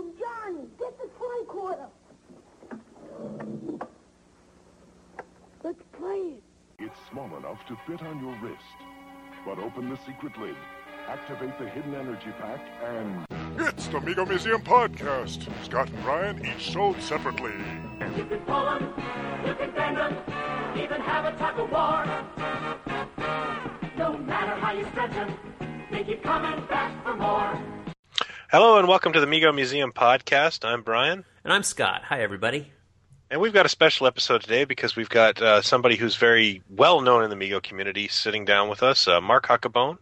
from Johnny. Get the tricorder. Let's play it. It's small enough to fit on your wrist. But open the secret lid, activate the hidden energy pack, and... It's the Mego Museum Podcast. Scott and Brian each sold separately. You can pull 'em, you can bend 'em, even have a tug of war. No matter how you stretch 'em, they keep coming back for more. Hello and welcome to the Mego Museum podcast. I'm Brian, And I'm Scott. Hi, everybody. and we've got a special episode today because we've got uh, somebody who's very well known in the Mego community sitting down with us, uh, Mark Huckabone,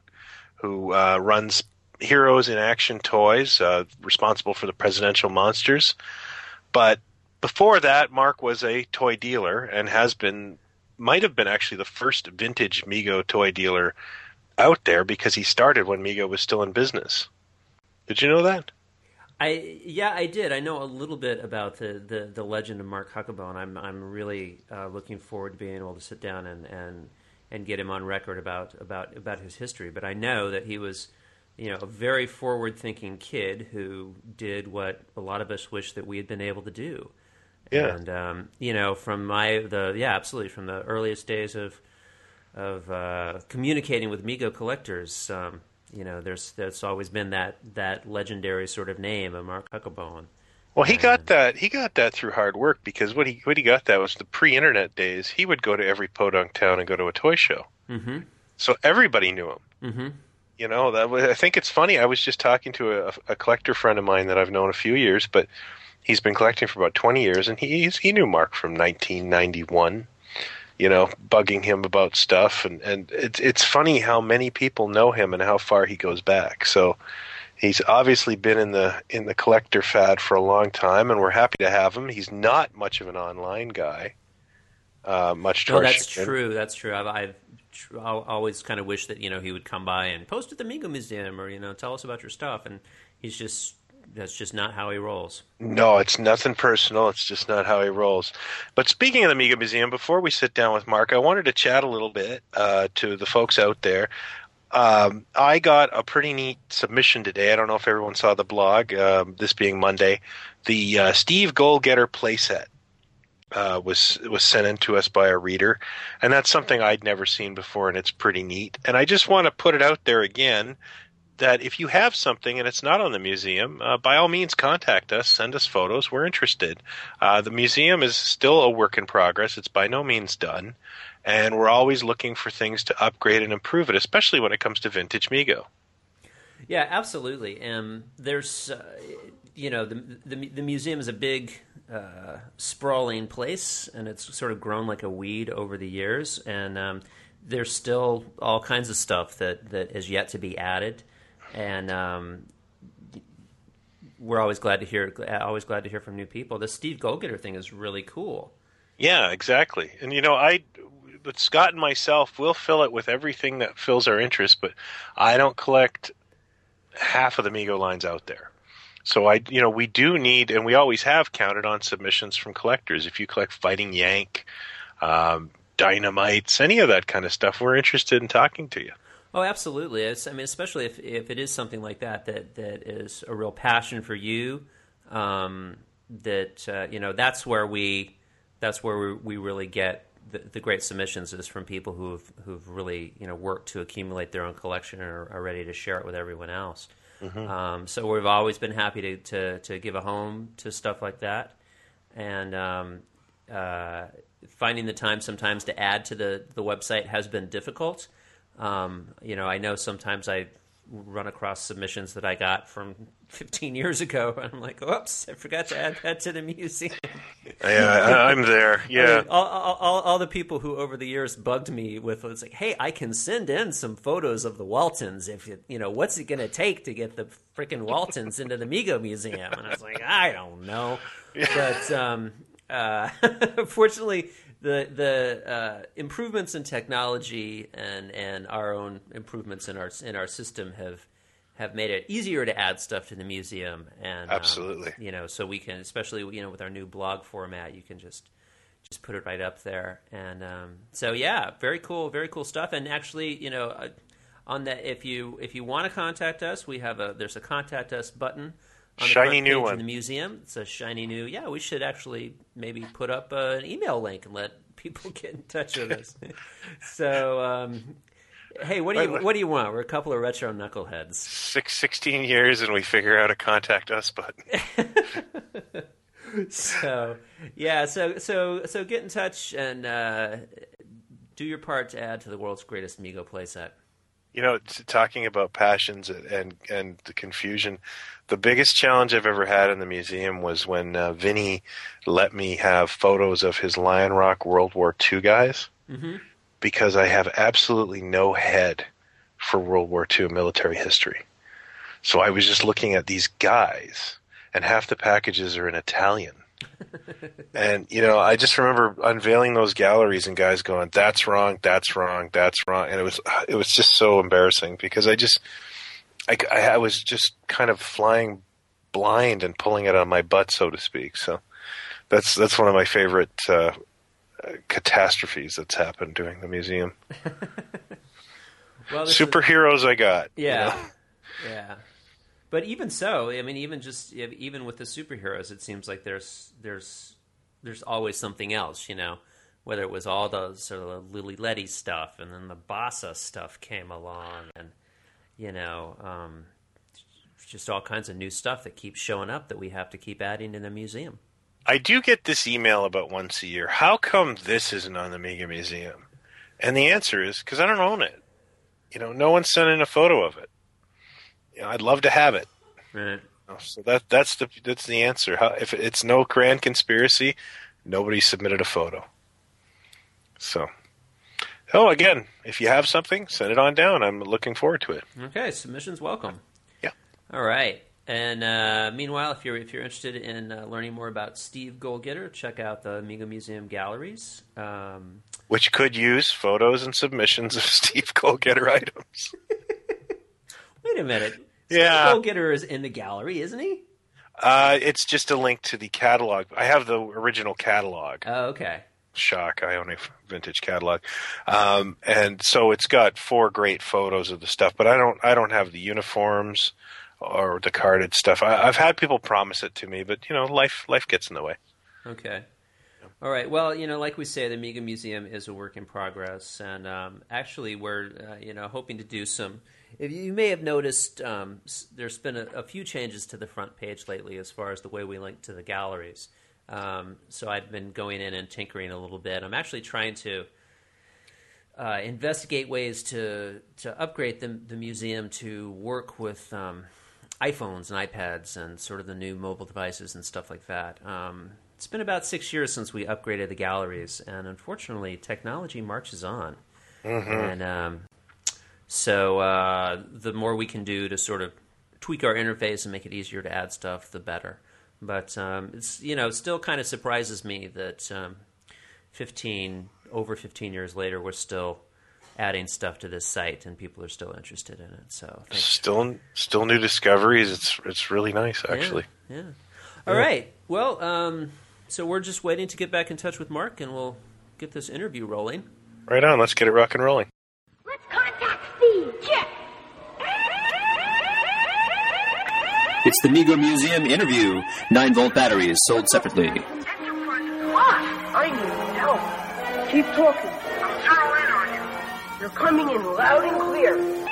who uh, runs Heroes in Action Toys, uh, responsible for the Presidential Monsters. But before that, Mark was a toy dealer and has been, might have been actually the first vintage Mego toy dealer out there because he started when Mego was still in business. Did you know that? I yeah, I did. I know a little bit about the, the, the legend of Mark Huckabone. I'm I'm really uh, looking forward to being able to sit down and, and and get him on record about about about his history. But I know that he was, you know, a very forward thinking kid who did what a lot of us wish that we had been able to do. Yeah. And um, you know, from my the yeah, absolutely from the earliest days of of uh, communicating with Mego collectors. Um, you know, there's there's always been that that legendary sort of name of Mark Huckabone. Well, he got that. He got that through hard work because what he what he got that was the pre-internet days. He would go to every podunk town and go to a toy show, Mm-hmm. so everybody knew him. Mm-hmm. You know, that was, I think it's funny. I was just talking to a, a collector friend of mine that I've known a few years, but he's been collecting for about twenty years, and he he knew Mark from 1991. You know, bugging him about stuff, and and it's it's funny how many people know him and how far he goes back. So he's obviously been in the in the collector fad for a long time, and we're happy to have him. He's not much of an online guy, uh, much to No, that's chagrin. true. That's true. I've, I've tr- always kind of wished that you know he would come by and post at the Mego Museum or you know tell us about your stuff, and he's just that's just not how he rolls. No, it's nothing personal. It's just not how he rolls. But speaking of the Mego Museum, before we sit down with Mark, I wanted to chat a little bit uh, to the folks out there. Um, I got a pretty neat submission today. I don't know if everyone saw the blog. Um, this being Monday, the uh, Steve Goalgetter playset uh, was was sent in to us by a reader, and that's something I'd never seen before, and it's pretty neat. And I just want to put it out there again that if you have something and it's not on the museum, uh, by all means contact us, send us photos. We're interested. Uh, the museum is still a work in progress. It's by no means done, and we're always looking for things to upgrade and improve it, especially when it comes to vintage Mego. Yeah, absolutely. Um, there's, uh, you know, the, the the museum is a big, uh, sprawling place, and it's sort of grown like a weed over the years. And um, there's still all kinds of stuff that that is yet to be added, and um, we're always glad to hear always glad to hear from new people. The Steve Goalgetter thing is really cool. Yeah, exactly. And you know, I, but Scott and myself, will fill it with everything that fills our interest, but I don't collect half of the Mego lines out there. So I, you know, we do need, and we always have counted on submissions from collectors. If you collect Fighting Yank, um, Dynamites, any of that kind of stuff, we're interested in talking to you. Oh, absolutely. It's, I mean, especially if, if it is something like that that that is a real passion for you. Um, that uh, you know, that's where we that's where we, we really get the, the great submissions is from people who've who've really you know worked to accumulate their own collection and are, are ready to share it with everyone else. Um, so we've always been happy to, to to give a home to stuff like that, and um, uh, finding the time sometimes to add to the the website has been difficult. Um, you know, I know sometimes I run across submissions that I got from 15 years ago, and I'm like, "Oops, I forgot to add that to the museum." Yeah, I, I'm there. I Yeah. mean, all, all, all, the people who over the years bugged me with it's like, "Hey, I can send in some photos of the Waltons. If you, you know, what's it going to take to get the freaking Waltons into the Mego Museum?" And I was like, "I don't know," but um, uh, fortunately, the the uh, improvements in technology and and our own improvements in our in our system have have made it easier to add stuff to the museum and um, Absolutely. you know so we can especially you know with our new blog format you can just just put it right up there and um, so yeah very cool very cool stuff and actually you know uh, on that if you if you want to contact us we have a there's a contact us button Shiny new one. in the museum. It's a shiny new. Yeah, we should actually maybe put up uh, an email link and let people get in touch with us. so, um, hey, what do you what do you want? We're a couple of retro knuckleheads. Six, 16 years and we figure out a contact us button. so yeah, so so so get in touch and uh, do your part to add to the world's greatest Mego playset. You know, t- talking about passions and and the confusion, the biggest challenge I've ever had in the museum was when uh, Vinny let me have photos of his Lion Rock World War II guys, because I have absolutely no head for World War II military history. So I was just looking at these guys, and half the packages are in Italian. and you know, I just remember unveiling those galleries and guys going, "That's wrong, that's wrong, that's wrong," and it was it was just so embarrassing because I just I, I, I was just kind of flying blind and pulling it on my butt, so to speak. So that's that's one of my favorite uh, catastrophes that's happened during the museum. Well, this is- Superheroes, I got. you Yeah, know? yeah. But even so, I mean, even just even with the superheroes, it seems like there's there's there's always something else, you know. Whether it was all the sort of Lili Ledy stuff, and then the Bassa stuff came along, and you know, um, just all kinds of new stuff that keeps showing up that we have to keep adding in the museum. I do get this email about once a year. How come this isn't on the Mego Museum? And the answer is because I don't own it. You know, no one sent in a photo of it. You know, I'd love to have it. Right. So that that's the that's the answer. How, if it's no grand conspiracy, nobody submitted a photo. So, oh, again, if you have something, send it on down. I'm looking forward to it. Okay, submissions welcome. Yeah. All right. And uh, meanwhile, if you're if you're interested in uh, learning more about Steve Goalgetter, check out the Amiga Museum galleries. Um, Which could use photos and submissions of Steve Goalgetter items. wait a minute. Yeah. Steve Goalgetter is in the gallery, isn't he? Uh, it's just a link to the catalog. I have the original catalog. Oh, okay. Shock! I own a vintage catalog, um, and so it's got four great photos of the stuff. But I don't, I don't have the uniforms or the carded stuff. I, I've had people promise it to me, but you know, life, life gets in the way. Okay. All right. Well, you know, like we say, the Amiga Museum is a work in progress, and um, actually, we're uh, you know hoping to do some. If you may have noticed, um, there's been a, a few changes to the front page lately as far as the way we link to the galleries. Um, so I've been going in and tinkering a little bit. I'm actually trying to uh, investigate ways to to upgrade the the museum to work with um, iPhones and iPads and sort of the new mobile devices and stuff like that. Um, it's been about six years since we upgraded the galleries, and unfortunately, technology marches on. And um, so, uh, the more we can do to sort of tweak our interface and make it easier to add stuff, the better. But um, it's you know, it still kind of surprises me that um, 15 over 15 years later, we're still adding stuff to this site, and people are still interested in it. So. Still, still new discoveries. It's, it's really nice, actually. Yeah. yeah. All right. Well, um, so we're just waiting to get back in touch with Mark, and we'll get this interview rolling. Right on. Let's get it rock and rolling. It's the Mego Museum interview. 9 volt batteries sold separately. What? I need help. Keep talking. I'm zeroing in on you. You're coming in loud and clear.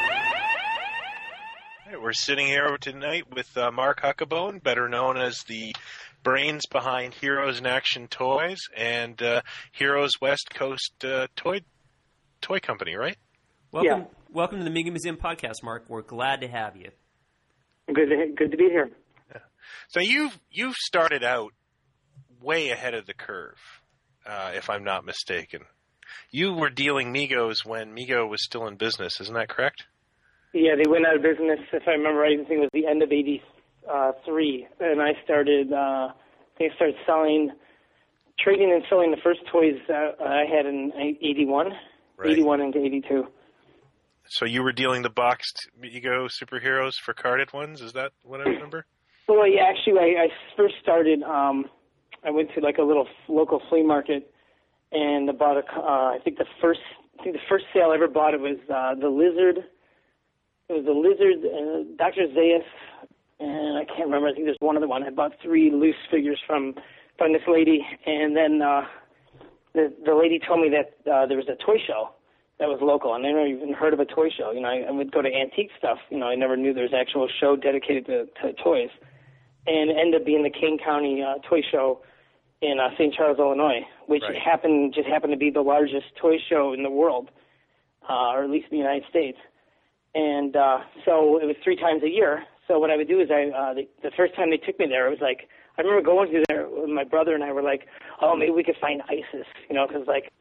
Hey, We're sitting here tonight with uh, Mark Huckabone, better known as the brains behind Heroes in Action Toys and uh, Heroes West Coast uh, Toy Toy Company, right? Welcome, Yeah. welcome to the Mego Museum podcast, Mark. We're glad to have you. Good to, good to be here. So you've you've started out way ahead of the curve, uh, if I'm not mistaken. You were dealing Megos when Mego was still in business, isn't that correct? Yeah, they went out of business, if I remember right, I think it was the end of 83. And I started, uh, I started selling, trading and selling the first toys uh, I had in 81, Right. 81 into 82. So you were dealing the boxed Mego superheroes for carded ones, is that what I remember? Well, yeah, actually, I, I first started, um, I went to like a little local flea market and I bought a, uh, I think the first, I think the first sale I ever bought it was uh, the lizard. It was the lizard, uh, Dr. Zaius and I can't remember. I think there's one other one. I bought three loose figures from from this lady, and then uh, the the lady told me that uh, there was a toy show that was local, and I never even heard of a toy show. You know, I, I would go to antique stuff. You know, I never knew there was an actual show dedicated to, to toys, and it ended up being the Kane County uh, Toy Show in uh, St. Charles, Illinois, which Right. happened just happened to be the largest toy show in the world, uh, or at least in the United States. And uh, so it was three times a year. So what I would do is I uh, the, the first time they took me there, it was like I remember going through there. with My brother and I were like, oh, maybe we could find ISIS, you know, because like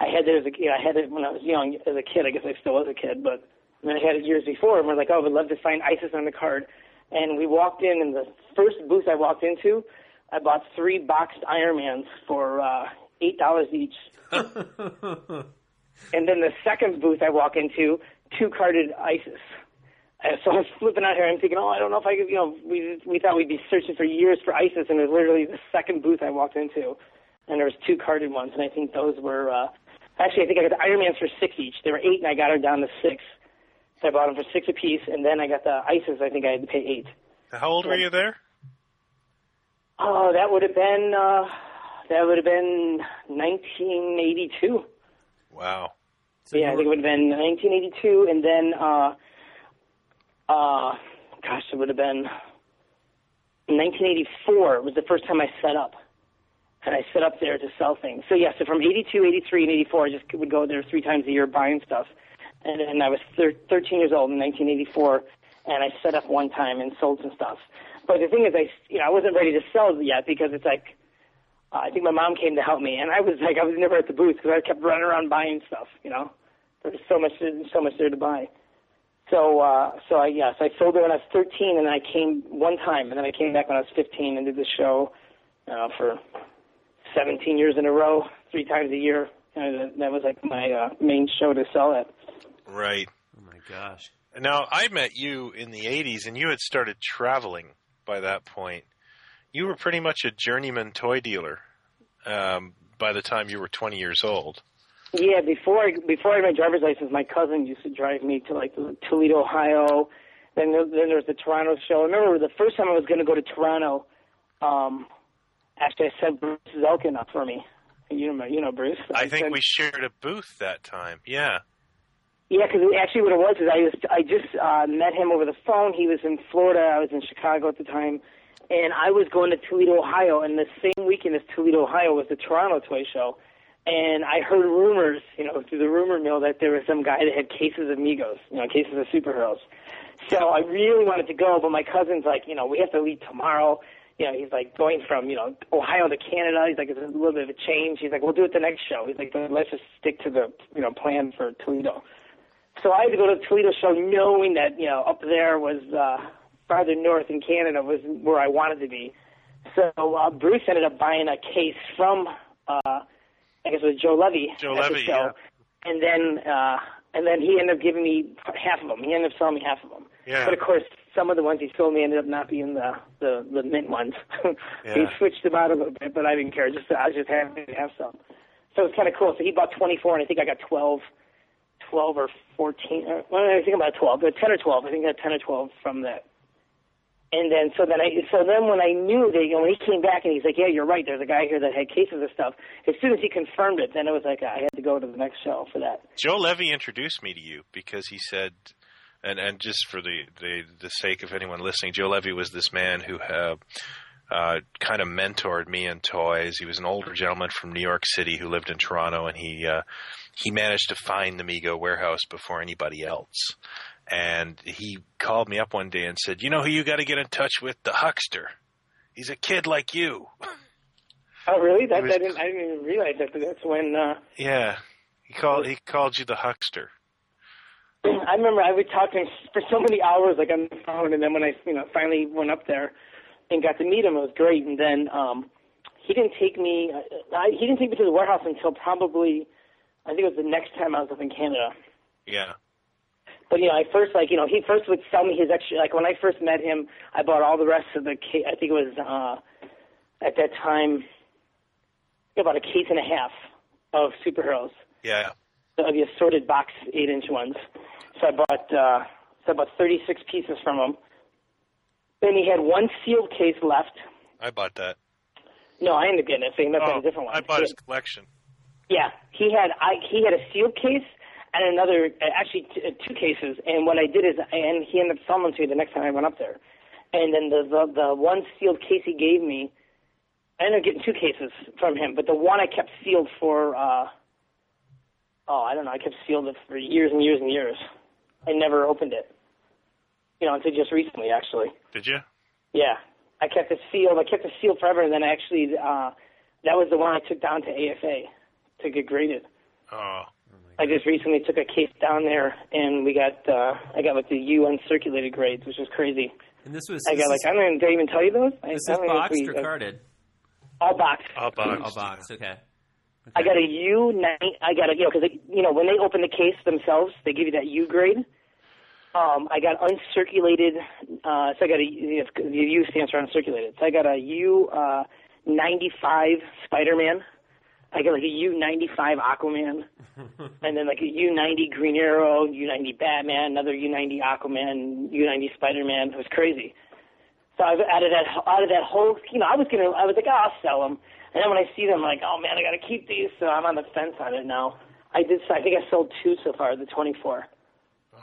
I had it as a you know, I had it when I was young as a kid. I guess I still was a kid, but and then I had it years before. And we're like, oh, we'd love to find ISIS on the card. And we walked in, and the first booth I walked into, I bought three boxed Ironmans for uh, eight dollars each. and then the second booth I walk into, two carded ISIS. So I was flipping out here. I'm thinking, oh, I don't know if I could, you know, we we thought we'd be searching for years for ISIS, and it was literally the second booth I walked into, and there was two carded ones, and I think those were uh, actually I think I got the Ironmans for six each. They were eight, and I got her down to six. So I bought them for six apiece, and then I got the ISIS. I think I had to pay eight. How old were you there? Oh, that would have been uh, that would have been 1982. Wow. So yeah, I think it would have been 1982, and then uh, uh, gosh, it would have been 1984 It was the first time I set up, and I set up there to sell things. So yeah, so from 82, 83, and 84, I just would go there three times a year buying stuff, and then I was thir- 13 years old in 1984, and I set up one time and sold some stuff. But the thing is, I you know I wasn't ready to sell yet because it's like uh, I think my mom came to help me, and I was like, I was never at the booth because I kept running around buying stuff. You know, there was so much, so much there to buy. So, uh, so I yes, I sold it when I was 13, and I came one time, and then I came back when I was 15 and did the show uh, for 17 years in a row, three times a year. And that- that was like my uh, main show to sell at. Right. Oh my gosh. Now, I met you in the 80s, and you had started traveling by that point. You were pretty much a journeyman toy dealer um, by the time you were 20 years old. Yeah, before I before I had my driver's license, my cousin used to drive me to like Toledo, Ohio. Then there, then there was the Toronto show. I remember the first time I was going to go to Toronto. Um, actually, I sent Bruce Zelkin up for me. You remember, you know Bruce. I think sent- we shared a booth that time. Yeah. Yeah, because actually what it was is I was I just uh, met him over the phone. He was in Florida. I was in Chicago at the time, and I was going to Toledo, Ohio. And the same weekend as Toledo, Ohio was the Toronto Toy Show. And I heard rumors, you know, through the rumor mill that there was some guy that had cases of Megos, you know, cases of superheroes. So I really wanted to go, but my cousin's like, you know, we have to leave tomorrow. You know, he's like going from, you know, Ohio to Canada. He's like, it's a little bit of a change. He's like, we'll do it the next show. He's like, let's just stick to the, you know, plan for Toledo. So I had to go to the Toledo show knowing that, you know, up there was, uh, farther north in Canada was where I wanted to be. So, uh, Bruce ended up buying a case from, uh, I guess it was Joe Levy. Joe Levy, show. And then, uh, and then he ended up giving me half of them. He ended up selling me half of them. Yeah. But of course, some of the ones he sold me ended up not being the the, the mint ones. he switched them out a little bit, but I didn't care. Just I was just happy to have some. So it's kind of cool. So he bought 24, and I think I got 12, 12 or 14. Or, well, I think about 12, but 10 or 12. I think I got 10 or 12 from that. And then so then I so then when I knew that you know when he came back and he's like, yeah, you're right. There's a guy here that had cases of stuff. As soon as he confirmed it, then it was like I had to go to the next show for that. Joe Levy introduced me to you because he said, and and just for the the, the sake of anyone listening, Joe Levy was this man who uh, uh, kind of mentored me in toys. He was an older gentleman from New York City who lived in Toronto, and he uh, he managed to find the Mego warehouse before anybody else. And he called me up one day and said, "You know who you got to get in touch with? The Huckster. He's a kid like you." Oh, really? That, was- I didn't I didn't even realize that. but That's when uh, Yeah, he called he called you the Huckster. I remember I would talk to him for so many hours, like on the phone, and then when I, you know, finally went up there and got to meet him, it was great. And then um, he didn't take me. I, he didn't take me to the warehouse until probably, I think it was the next time I was up in Canada. Yeah. But you know, I first like you know he first would sell me his extra. Like when I first met him, I bought all the rest of the. Ca- I think it was uh, at that time about a case and a half of superheroes Yeah. Of the assorted box eight inch ones. So I bought uh, so I bought 36 pieces from him, Then he had one sealed case left. I bought that. No, I ended up getting he must have Oh, a different one. I bought his collection. Yeah, he had I he had a sealed case and another uh, actually t- uh, two cases. And what I did is, and he ended up selling them to me the next time I went up there. And then the the, the one sealed case he gave me, I ended up getting two cases from him. But the one I kept sealed for, uh, oh, I don't know, I kept sealed it for years and years and years. I never opened it. You know, until just recently, actually. Did you? Yeah, I kept it sealed. I kept it sealed forever, and then actually, uh, that was the one I took down to AFA to get graded. Oh. I just recently took a case down there, and we got uh, I got like the U uncirculated grades, which was crazy. And this was I this got like is, I don't even did I even tell you those. I, this I is don't even boxed we- or uh, carded? All boxed. All boxed. All boxed. Okay. I got a U nine. I got a you know because you know when they open the case themselves, they give you that U grade. Um, I got uncirculated. Uh, so I got a you know, the U stands for uncirculated. So I got a U uh, ninety five Spider Man. I got like a U ninety five Aquaman, and then like a U ninety Green Arrow, U ninety Batman, another U ninety Aquaman, U ninety Spider Man. It was crazy. So I out of that out of that whole, you know, I was gonna, I was like, oh, I'll sell them. And then when I see them, I'm like, oh man, I gotta keep these. So I'm on the fence on it now. I did. I think I sold two so far, the 24. Oh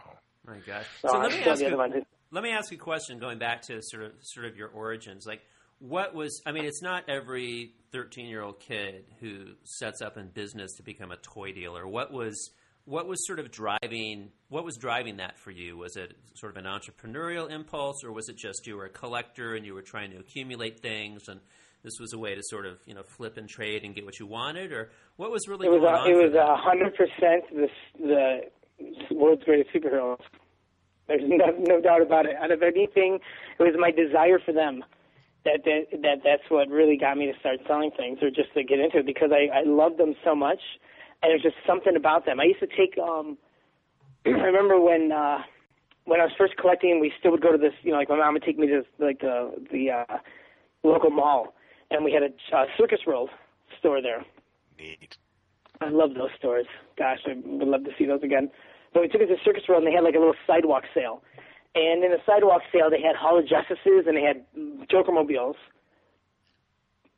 My gosh. So So let me ask you, let me ask you a question going back to sort of sort of your origins. Like what was I mean, it's not every 13-year-old kid who sets up in business to become a toy dealer. What was what was sort of driving what was driving that for you? Was it sort of an entrepreneurial impulse or was it just you were a collector and you were trying to accumulate things and this was a way to sort of, you know, flip and trade and get what you wanted or what was really It was going a, on it was a hundred percent the the world's greatest superheroes. There's no, no doubt about it. Out of anything, it was my desire for them. That, that that that's what really got me to start selling things, or just to get into it, because I I loved them so much, and there's just something about them. I used to take um, I remember when uh, when I was first collecting, we still would go to this, you know, like my mom would take me to like the the uh, local mall, and we had a uh, Circus World store there. Neat. I love those stores. Gosh, I would love to see those again. But we took it to Circus World and they had like a little sidewalk sale. And in the sidewalk sale, they had Hall of Justices and they had Joker mobiles.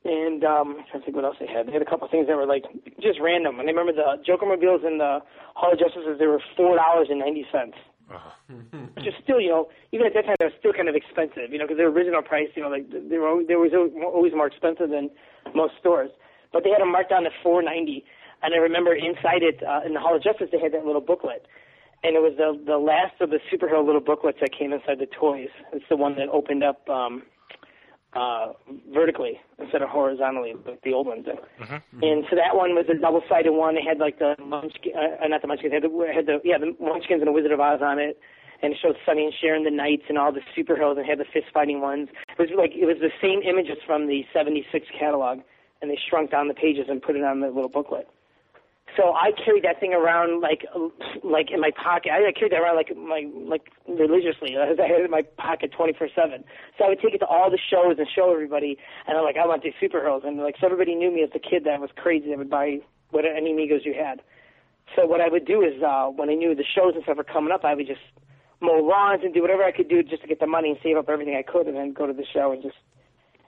And um, I'm trying to think what else they had. They had a couple of things that were like just random. And I remember the Joker mobiles and the Hall of Justices. They were four dollars and ninety cents. Which is still, you know, even at that time, they were still kind of expensive, you know, because their original price, you know, like they were they was always more expensive than most stores. But they had them marked down to four ninety, and I remember inside it uh, in the Hall of Justice they had that little booklet, and it was the the last of the superhero little booklets that came inside the toys. It's the one that opened up um, uh, vertically instead of horizontally, like the old ones did. And so that one was a double-sided one. It had like the munchkin, uh, not the munchkins, it had the, it had the yeah the munchkins and the Wizard of Oz on it, and it showed Sunny and Sharon the knights and all the superheroes and had the fist-fighting ones. It was like it was the same images from the '76 catalog, and they shrunk down the pages and put it on the little booklet. So I carried that thing around like like in my pocket. I carried that around like my like religiously. I had it in my pocket 24/7. So I would take it to all the shows and show everybody. And I'm like, I want these superheroes. And like, so everybody knew me as the kid that was crazy that would buy what any Megos you had. So what I would do is uh, when I knew the shows and stuff were coming up, I would just mow lawns and do whatever I could do just to get the money and save up everything I could, and then go to the show and just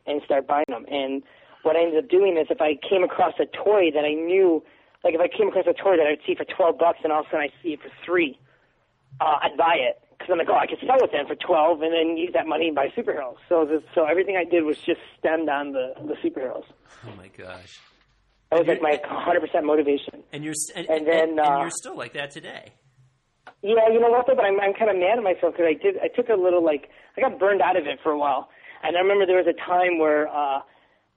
and start buying them. And what I ended up doing is if I came across a toy that I knew, like if I came across a toy that I'd see for 12 bucks and all of a sudden I see it for three, uh, I'd buy it. Because I'm like, oh, I could sell it then for 12 and then use that money and buy superheroes. So the, so everything I did was just stemmed on the, the superheroes. Oh my gosh. That was like my 100% motivation. And you're and, And then, and uh, you're still like that today. Yeah, you know what though? But I'm I'm kind of mad at myself because I did I took a little like I got burned out of it for a while, and I remember there was a time where uh,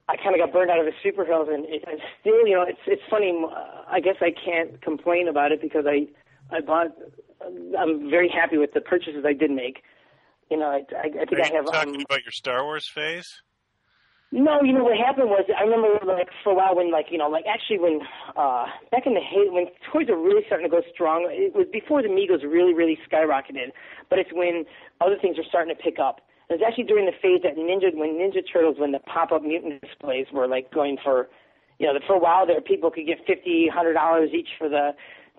I kind of got burned out of the superheroes, and, it, and still, you know, it's it's funny. I guess I can't complain about it because I I bought. I'm very happy with the purchases I did make. You know, I I, I think Are I you have. talking um, about your Star Wars phase? no, you know what happened was I remember like for a while when like you know like actually when uh back in the hay when toys were really starting to go strong it was before the Megos really really skyrocketed but it's when other things were starting to pick up it was actually during the phase that Ninja when Ninja Turtles when the pop up mutant displays were like going for you know for a while there people could get fifty hundred dollars each for the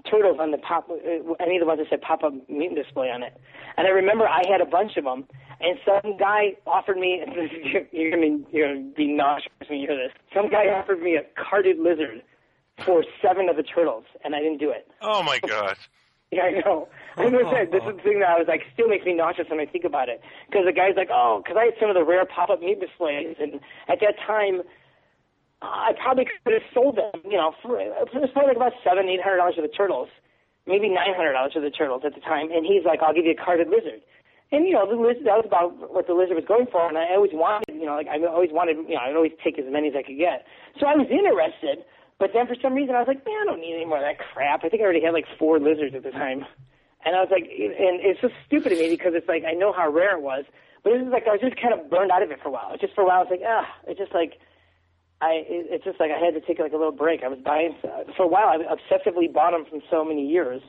turtles on the pop uh, any of the ones that said pop up mutant display on it and I remember I had a bunch of them and some guy offered me. You're gonna you're gonna be nauseous when you hear this. Some guy offered me a carded lizard for seven of the turtles, and I didn't do it. Oh my god. Yeah, I know. I'm gonna say this is the thing that I was like still makes me nauseous when I think about it. Because the guy's like, oh, because I had some of the rare pop-up mutant displays, and at that time, I probably could have sold them. You know, for it was probably like about seven, eight hundred dollars for the turtles, maybe nine hundred dollars for the turtles at the time. And he's like, I'll give you a carded lizard. And you know, the lizard, that was about what the lizard was going for. And I always wanted, you know, like I always wanted, you know, I'd always take as many as I could get. So I was interested. But then for some reason I was like, man, I don't need any more of that crap. I think I already had like four lizards at the time. And I was like, and it's so stupid to me because it's like I know how rare it was, but it was like I was just kind of burned out of it for a while. It's just for a while, I was like, ah, it's just like I, it, it's just like I had to take like a little break. I was buying for a while. I obsessively bought them from so many years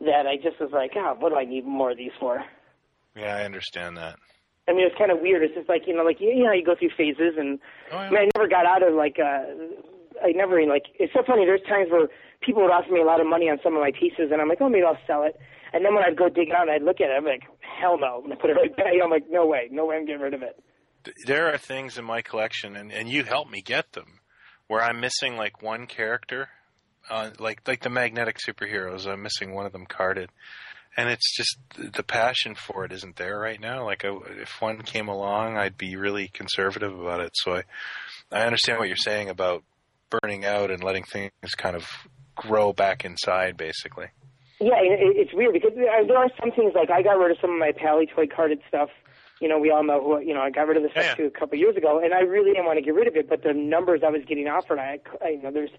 that I just was like, ah, what do I need more of these for? Yeah, I understand that. I mean, it's kind of weird. It's just like you know, like you know, you go through phases, and Oh, yeah. I, mean, I never got out of like. uh I never like. It's so funny. There's times where people would offer me a lot of money on some of my pieces, and I'm like, oh, maybe I'll sell it. And then when I'd go dig it out, I'd look at it, I'm like, hell no, I'm gonna put it right back. I'm like, no way, no way, I'm getting rid of it. There are things in my collection, and, and you helped me get them, where I'm missing like one character, uh, like like the magnetic superheroes. I'm missing one of them carded, and it's just the passion for it isn't there right now. Like I, if one came along, I'd be really conservative about it. So I I understand what you're saying about burning out and letting things kind of grow back inside, basically. Yeah, it, it- it's weird because there are, there are some things like I got rid of some of my Palitoy carded stuff. You know, we all know who. You know, I got rid of the stuff Yeah. too a couple of years ago, and I really didn't want to get rid of it. But the numbers I was getting offered, I, I you know, there's,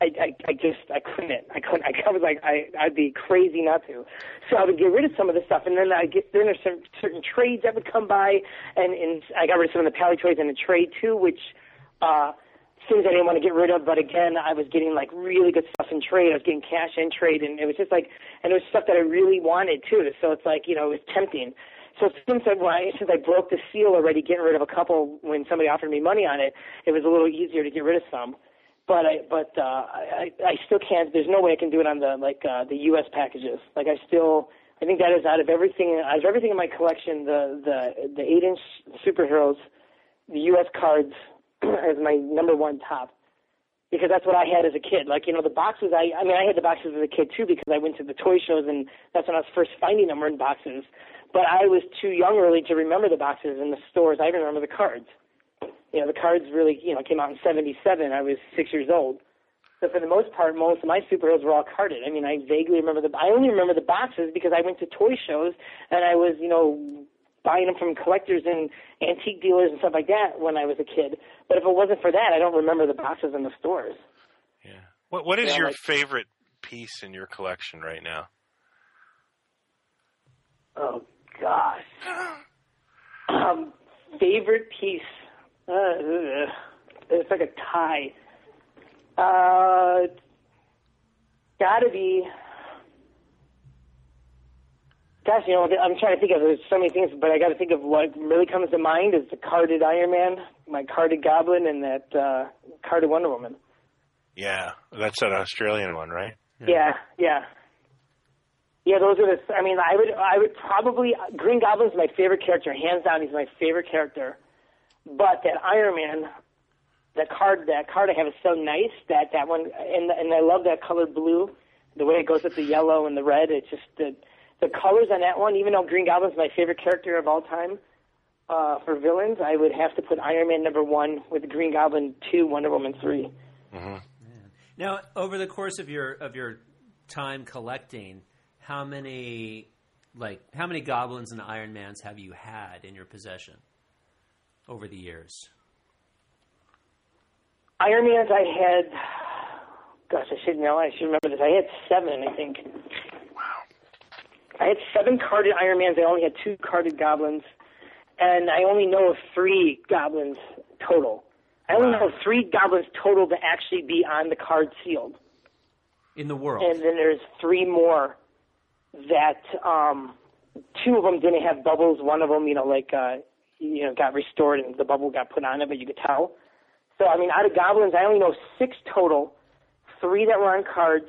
I, I, I just, I couldn't. I couldn't. I, was like, I, I'd be crazy not to. So I would get rid of some of the stuff, and then I get then there's certain, certain trades that would come by, and and I got rid of some of the Palitoys in a trade too, which. uh things I didn't want to get rid of, but again, I was getting like really good stuff in trade. I was getting cash in trade, and it was just like, and it was stuff that I really wanted too. So it's like, you know, it was tempting. So since I, I since I broke the seal already, getting rid of a couple when somebody offered me money on it, it was a little easier to get rid of some. But I, but uh, I, I still can't. There's no way I can do it on the like uh, the U.S. packages. Like I still, I think that is out of everything, out of everything in my collection, the the the eight inch superheroes, the U.S. cards as my number one top because that's what I had as a kid. Like you know, the boxes. I I mean, I had the boxes as a kid too because I went to the toy shows and that's when I was first finding them were in boxes. But I was too young really to remember the boxes in the stores. I even remember the cards. You know, the cards really you know came out in '77. I was six years old. So for the most part, most of my superheroes were all carded. I mean, I vaguely remember the. I only remember the boxes because I went to toy shows and I was, you know, buying them from collectors and antique dealers and stuff like that when I was a kid. But if it wasn't for that, I don't remember the boxes in the stores. Yeah. What What is Yeah, your like- favorite piece in your collection right now? Oh gosh. Um, favorite piece. Uh, it's like a tie. Uh, gotta be. Gosh, you know, I'm trying to think of. There's so many things, but I got to think of what really comes to mind is the carded Iron Man, my carded Goblin, and that uh, carded Wonder Woman. Yeah, that's an Australian one, right? Yeah, yeah. Yeah, those are the. I mean, I would, I would probably Green Goblin's my favorite character, hands down. He's my favorite character. But that Iron Man, that card, that card I have is so nice that that one, and and I love that colored blue, the way it goes with the yellow and the red. It's just the the colors on that one. Even though Green Goblin's my favorite character of all time, uh, for villains, I would have to put Iron Man number one with Green Goblin two, Wonder Woman three. Now, over the course of your of your time collecting, how many like how many goblins and Iron Mans have you had in your possession over the years? Iron Man's I had, gosh, I should know. I should remember this. I had seven, I think. Wow. I had seven carded Ironmans. I only had two carded goblins, and I only know of three goblins total. I only know of three goblins total to actually be on the card sealed, In the world. and then there's three more that um, two of them didn't have bubbles. One of them, you know, like uh, you know, got restored and the bubble got put on it, but you could tell. So I mean, out of goblins, I only know six total. Three that were on cards.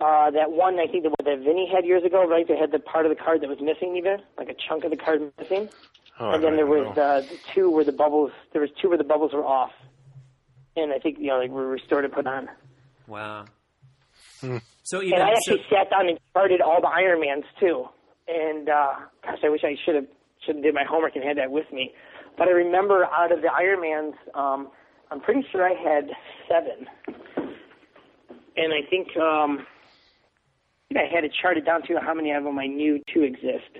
Uh, that one I think that that Vinny had years ago, right? That had the part of the card that was missing, even like a chunk of the card missing. Oh, and then there was uh, the two where the bubbles. There was two where the bubbles were off, and I think you know like were restored and put on. Wow. Hmm. So even and I so, actually sat down and charted all the Ironmans too. And uh, gosh, I wish I should have should have did my homework and had that with me. But I remember out of the Ironmans, um, I'm pretty sure I had seven, and I think um, I think I had it charted down to how many of them I knew to exist.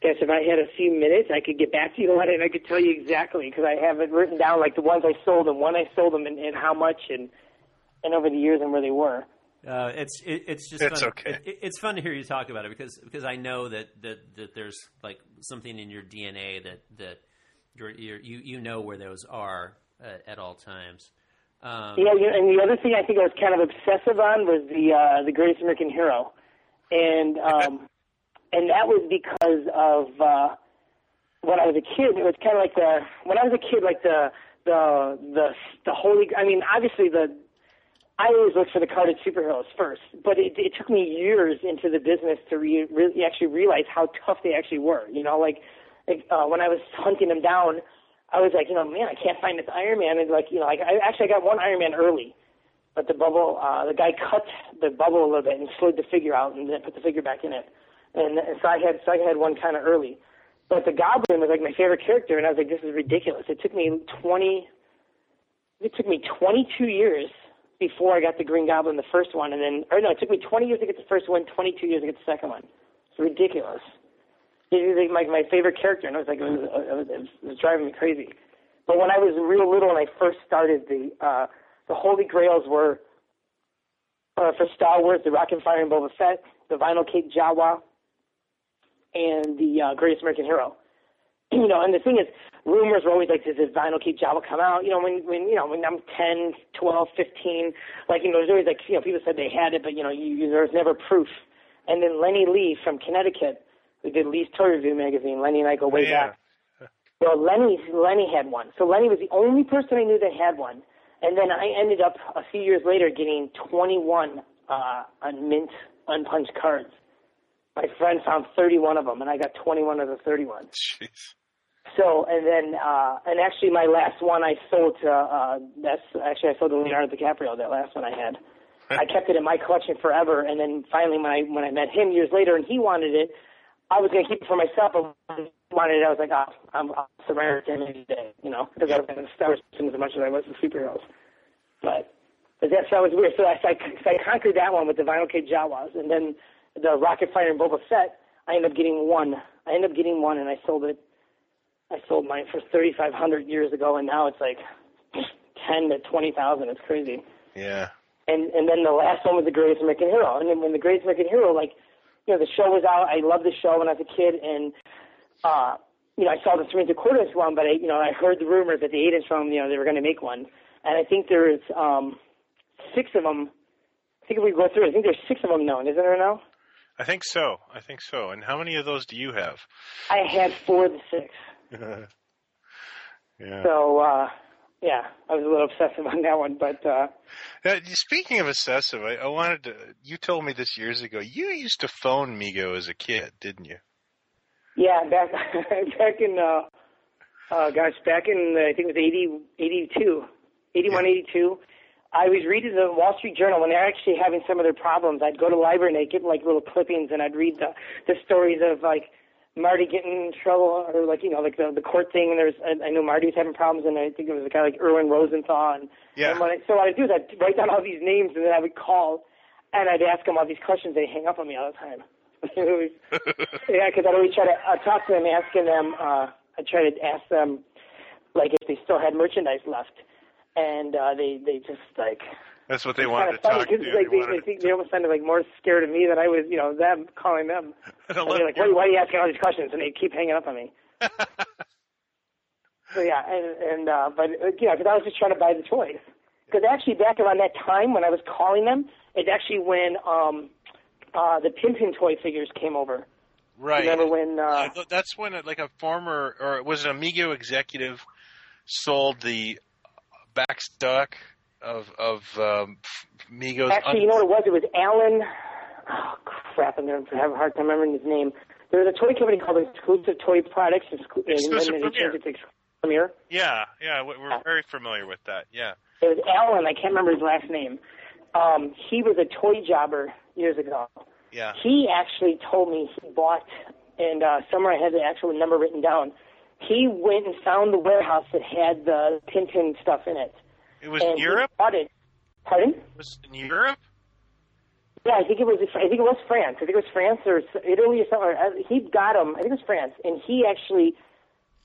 Guess if I had a few minutes, I could get back to you on it, and I could tell you exactly because I have it written down, like the ones I sold and when I sold them, and, and how much, and and over the years and where they were. Uh, it's it, it's just It's fun. okay. It, it's fun to hear you talk about it because because I know that, that, that there's like something in your DNA that that you're, you're, you you know where those are uh, at all times. Um, Yeah, you and the other thing I think I was kind of obsessive on was the uh, the Greatest American Hero, and um, and that was because of uh, when I was a kid. It was kind of like the when I was a kid, like the the the the holy. I mean, obviously the I always looked for the carded superheroes first, but it, it took me years into the business to re- really actually realize how tough they actually were. You know, like, like uh, when I was hunting them down, I was like, you know, man, I can't find this Iron Man. And like, you know, like I actually I got one Iron Man early, but the bubble, uh, the guy cut the bubble a little bit and slid the figure out and then put the figure back in it. And, and so I had so I had one kind of early, but the Goblin was like my favorite character, and I was like, this is ridiculous. It took me twenty. It took me 22 years before I got the Green Goblin, the first one, and then, or no, it took me 20 years to get the first one, 22 years to get the second one. It's ridiculous. He like my my favorite character, and I was like, it was, it was, it was, driving me crazy. But when I was real little and I first started, the uh, the Holy Grails were uh, for Star Wars, the Rocket Fire and Boba Fett, the Vinyl Cape Jawa, and the uh, Greatest American Hero. You know, and the thing is, rumors were always like, does this Vinyl Cape Jawa come out? You know, when when you know when I'm 10, 12, 15, like you know, there's always like you know people said they had it, but you know, you, you, there was never proof. And then Lenny Lee from Connecticut, who did Lee's Toy Review magazine, Lenny and I go way Yeah. back. Well, Lenny Lenny had one, so Lenny was the only person I knew that had one. And then I ended up a few years later getting 21 uh, unmint, unpunched cards. My friend found 31 of them, and I got 21 of the 31. Jeez. So, and then, uh, and actually my last one I sold to, uh, that's, actually I sold to Leonardo DiCaprio, that last one I had. I kept it in my collection forever, and then finally when I, when I met him years later and he wanted it, I was going to keep it for myself, but wanted it, I was like, oh, I'm, I'll surrender it to him any day, you know, because I was in Star Wars as much as I was with superheroes. But, but that's, that was weird. So I, so I, so I conquered that one with the Vinyl Kid Jawas, and then the Rocket Fire and Boba Fett, I ended up getting one. I ended up getting one, and I sold it I sold mine for thirty five hundred years ago, and now it's like ten to twenty thousand. It's crazy. Yeah. And and then the last one was the Greatest American Hero, and then when the Greatest American Hero, like you know, the show was out. I loved the show when I was a kid, and uh, you know, I saw the three and a quarter inch one, but I you know I heard the rumors that the eight inch one, you know, they were going to make one, and I think there's um six of them. I think if we go through, I think there's six of them known, isn't there now? I think so. I think so. And how many of those do you have? I had four of the six. yeah. So uh yeah, I was a little obsessive on that one, but uh Uh, speaking of obsessive, I, I wanted to. You told me this years ago. You used to phone Mego as a kid, didn't you? yeah, back back in uh uh gosh, back in uh, I think it was 80 82, 81 82. I was reading the Wall Street Journal when they're actually having some of their problems. I'd go to the library and I'd get like little clippings and I'd read the the stories of like Marty getting in trouble or like you know like the the court thing and there's I, I know Marty was having problems and I think it was a guy like Erwin Rosenthal and Yeah. and what I, so what I'd do is I'd write down all these names and then I would call and I'd ask them all these questions. They hang up on me all the time. yeah, because I'd always try to uh, talk to them, asking them. Uh, I'd try to ask them like if they still had merchandise left, and uh, they they just like That's what they wanted to kinda funny talk to. you. Like, They they, they, think they almost sounded like more scared of me than I was, you know, them calling them. to And they're like, why, why are you asking all these questions? And they keep hanging up on me. so yeah, and, and uh, but uh, yeah, because I was just trying to buy the toys. Because actually, back around that time when I was calling them, it's actually when um, uh, the Pimpin toy figures came over. right. Remember when? Uh, thought that's when, uh, like a former or was an Amigo executive sold the back stock of of um, Megos. Actually, you know what it was? It was Alan. Oh crap! I'm gonna have a hard time remembering his name. there was a toy company called Exclusive Toy Products, and Exclusive then they Premier. changed it to Ex- Premier. Yeah, yeah, we- we're very familiar with that. Yeah. It was Alan. I can't remember his last name. Um, he was a toy jobber years ago. Yeah. He actually told me he bought, and uh, somewhere I had the actual number written down. He went and found the warehouse that had the Tintin stuff in it. It was and Europe? It. Pardon? It was in Europe? Yeah, I think it was. I think it was France. I think it was France or Italy or something. Uh, He got them. I think it was France, and he actually,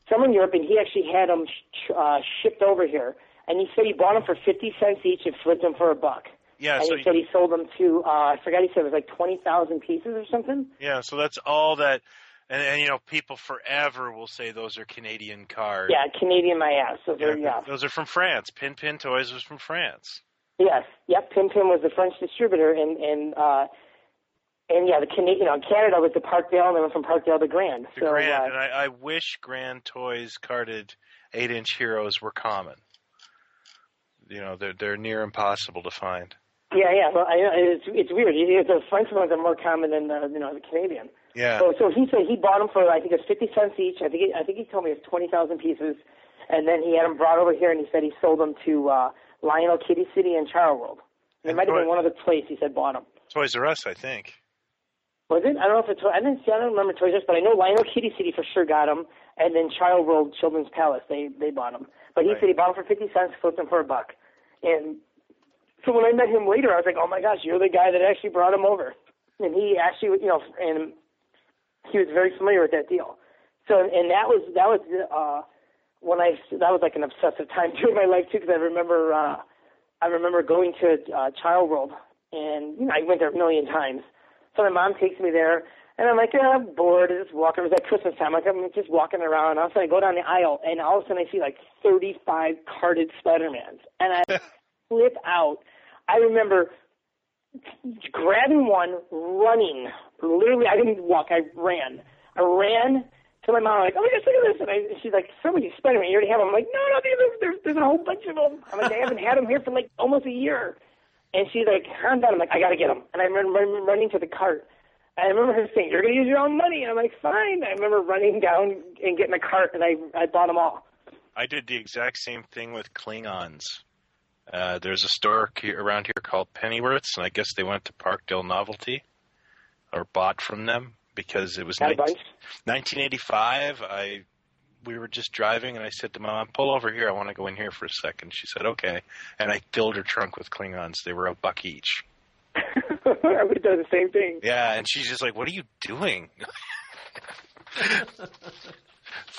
somewhere in Europe, and he actually had them sh- uh, shipped over here. And he said he bought them for fifty cents each and flipped them for a buck. Yeah, and so he said he sold them to. Uh, I forgot. He said it was like twenty thousand pieces or something. Yeah, so that's all that and, and you know, people forever will say those are Canadian cars. Yeah, Canadian my ass. So they're yeah. Those are from France. Pin Pin Toys was from France. Yes. Yep. Pin Pin was the French distributor, and and uh, and yeah, the Canadian, you know, Canada was the Parkdale, and they went from Parkdale to Grand. So Grand, uh, and I, I wish Grand Toys carded eight-inch heroes were common. You know, they're they're near impossible to find. yeah, yeah. Well, I, it's it's weird. The French ones are more common than the you know the Canadian. Yeah. So so he said he bought them for I think it's fifty cents each. I think he, I think he told me it's twenty thousand pieces, and then he had them brought over here, and he said he sold them to uh, Lionel Kiddie City and Child World. It might have been one other place he said bought them. Toys R Us, I think. Was it? I don't know if it's. I didn't see. I don't remember Toys R Us, but I know Lionel Kiddie City for sure got them, and then Child World Children's Palace they they bought them. But he Right. said he bought them for fifty cents, flipped them for a buck. And so when I met him later, I was like, oh my gosh, you're the guy that actually brought him over. And he actually, you know, and he was very familiar with that deal. So and that was that was uh when I that was like an obsessive time during my life too because I remember uh I remember going to uh, Child World and you know I went there a million times. So my mom takes me there and I'm like, yeah, I'm bored. I'm just walking. It was at Christmas time. Like I'm just walking around. All of a sudden I go down the aisle and all of a sudden I see like 35 carded Spider-Mans and I flip out. I remember grabbing one, running. Literally, I didn't walk. I ran. I ran to my mom. like, oh my gosh, look at this! And I, she's like, so many Spider-Man. You already have them. I'm like, no, no, there's, there's, there's a whole bunch of them. I'm like, I haven't had them here for like almost a year. And she's like, calm down. I'm like, I gotta get them. And I remember run, running to the cart. I remember her saying, "You're gonna use your own money." And I'm like, "Fine." I remember running down and getting a cart, and I I bought them all. I did the exact same thing with Klingons. Uh, there's a store around here called Pennyworths, and I guess they went to Parkdale Novelty or bought from them because it was Got 19 1985. I we were just driving, and I said to my Mom, "Pull over here. I want to go in here for a second. She said, "Okay." And I filled her trunk with Klingons. They were a buck each. I would have done the same thing. Yeah, and she's just like, "What are you doing?"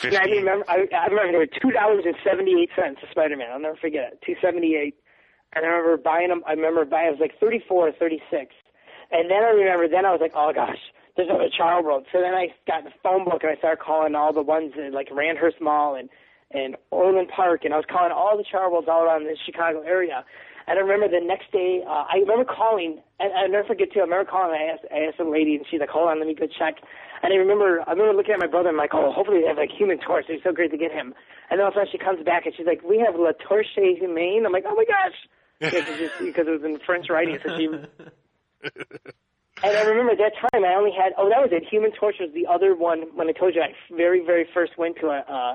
Yeah, I remember. I, I remember they were two dollars and seventy eight cents a Spider Man. I'll never forget it. Two seventy eight. And I remember buying them. I remember buying. It was like thirty four or thirty six. And then I remember. Then I was like, oh gosh, there's another Child World. So then I got the phone book and I started calling all the ones in like Randhurst Mall and and Orland Park, and I was calling all the Child Worlds all around the Chicago area. And I remember the next day, uh, I remember calling, and I never forget too. I remember calling. I asked, I asked lady, and she's like, "Hold on, let me go check." And I remember, I remember looking at my brother. and I'm like, "Oh, hopefully they have like Human Torch. It's so great to get him." And then all of a sudden she comes back and she's like, "We have La Torche Humaine." I'm like, "Oh my gosh!" Because it was in French writing, so she. And I remember at that time I only had oh that was it. Human Torch was the other one when I told you I very very first went to a uh,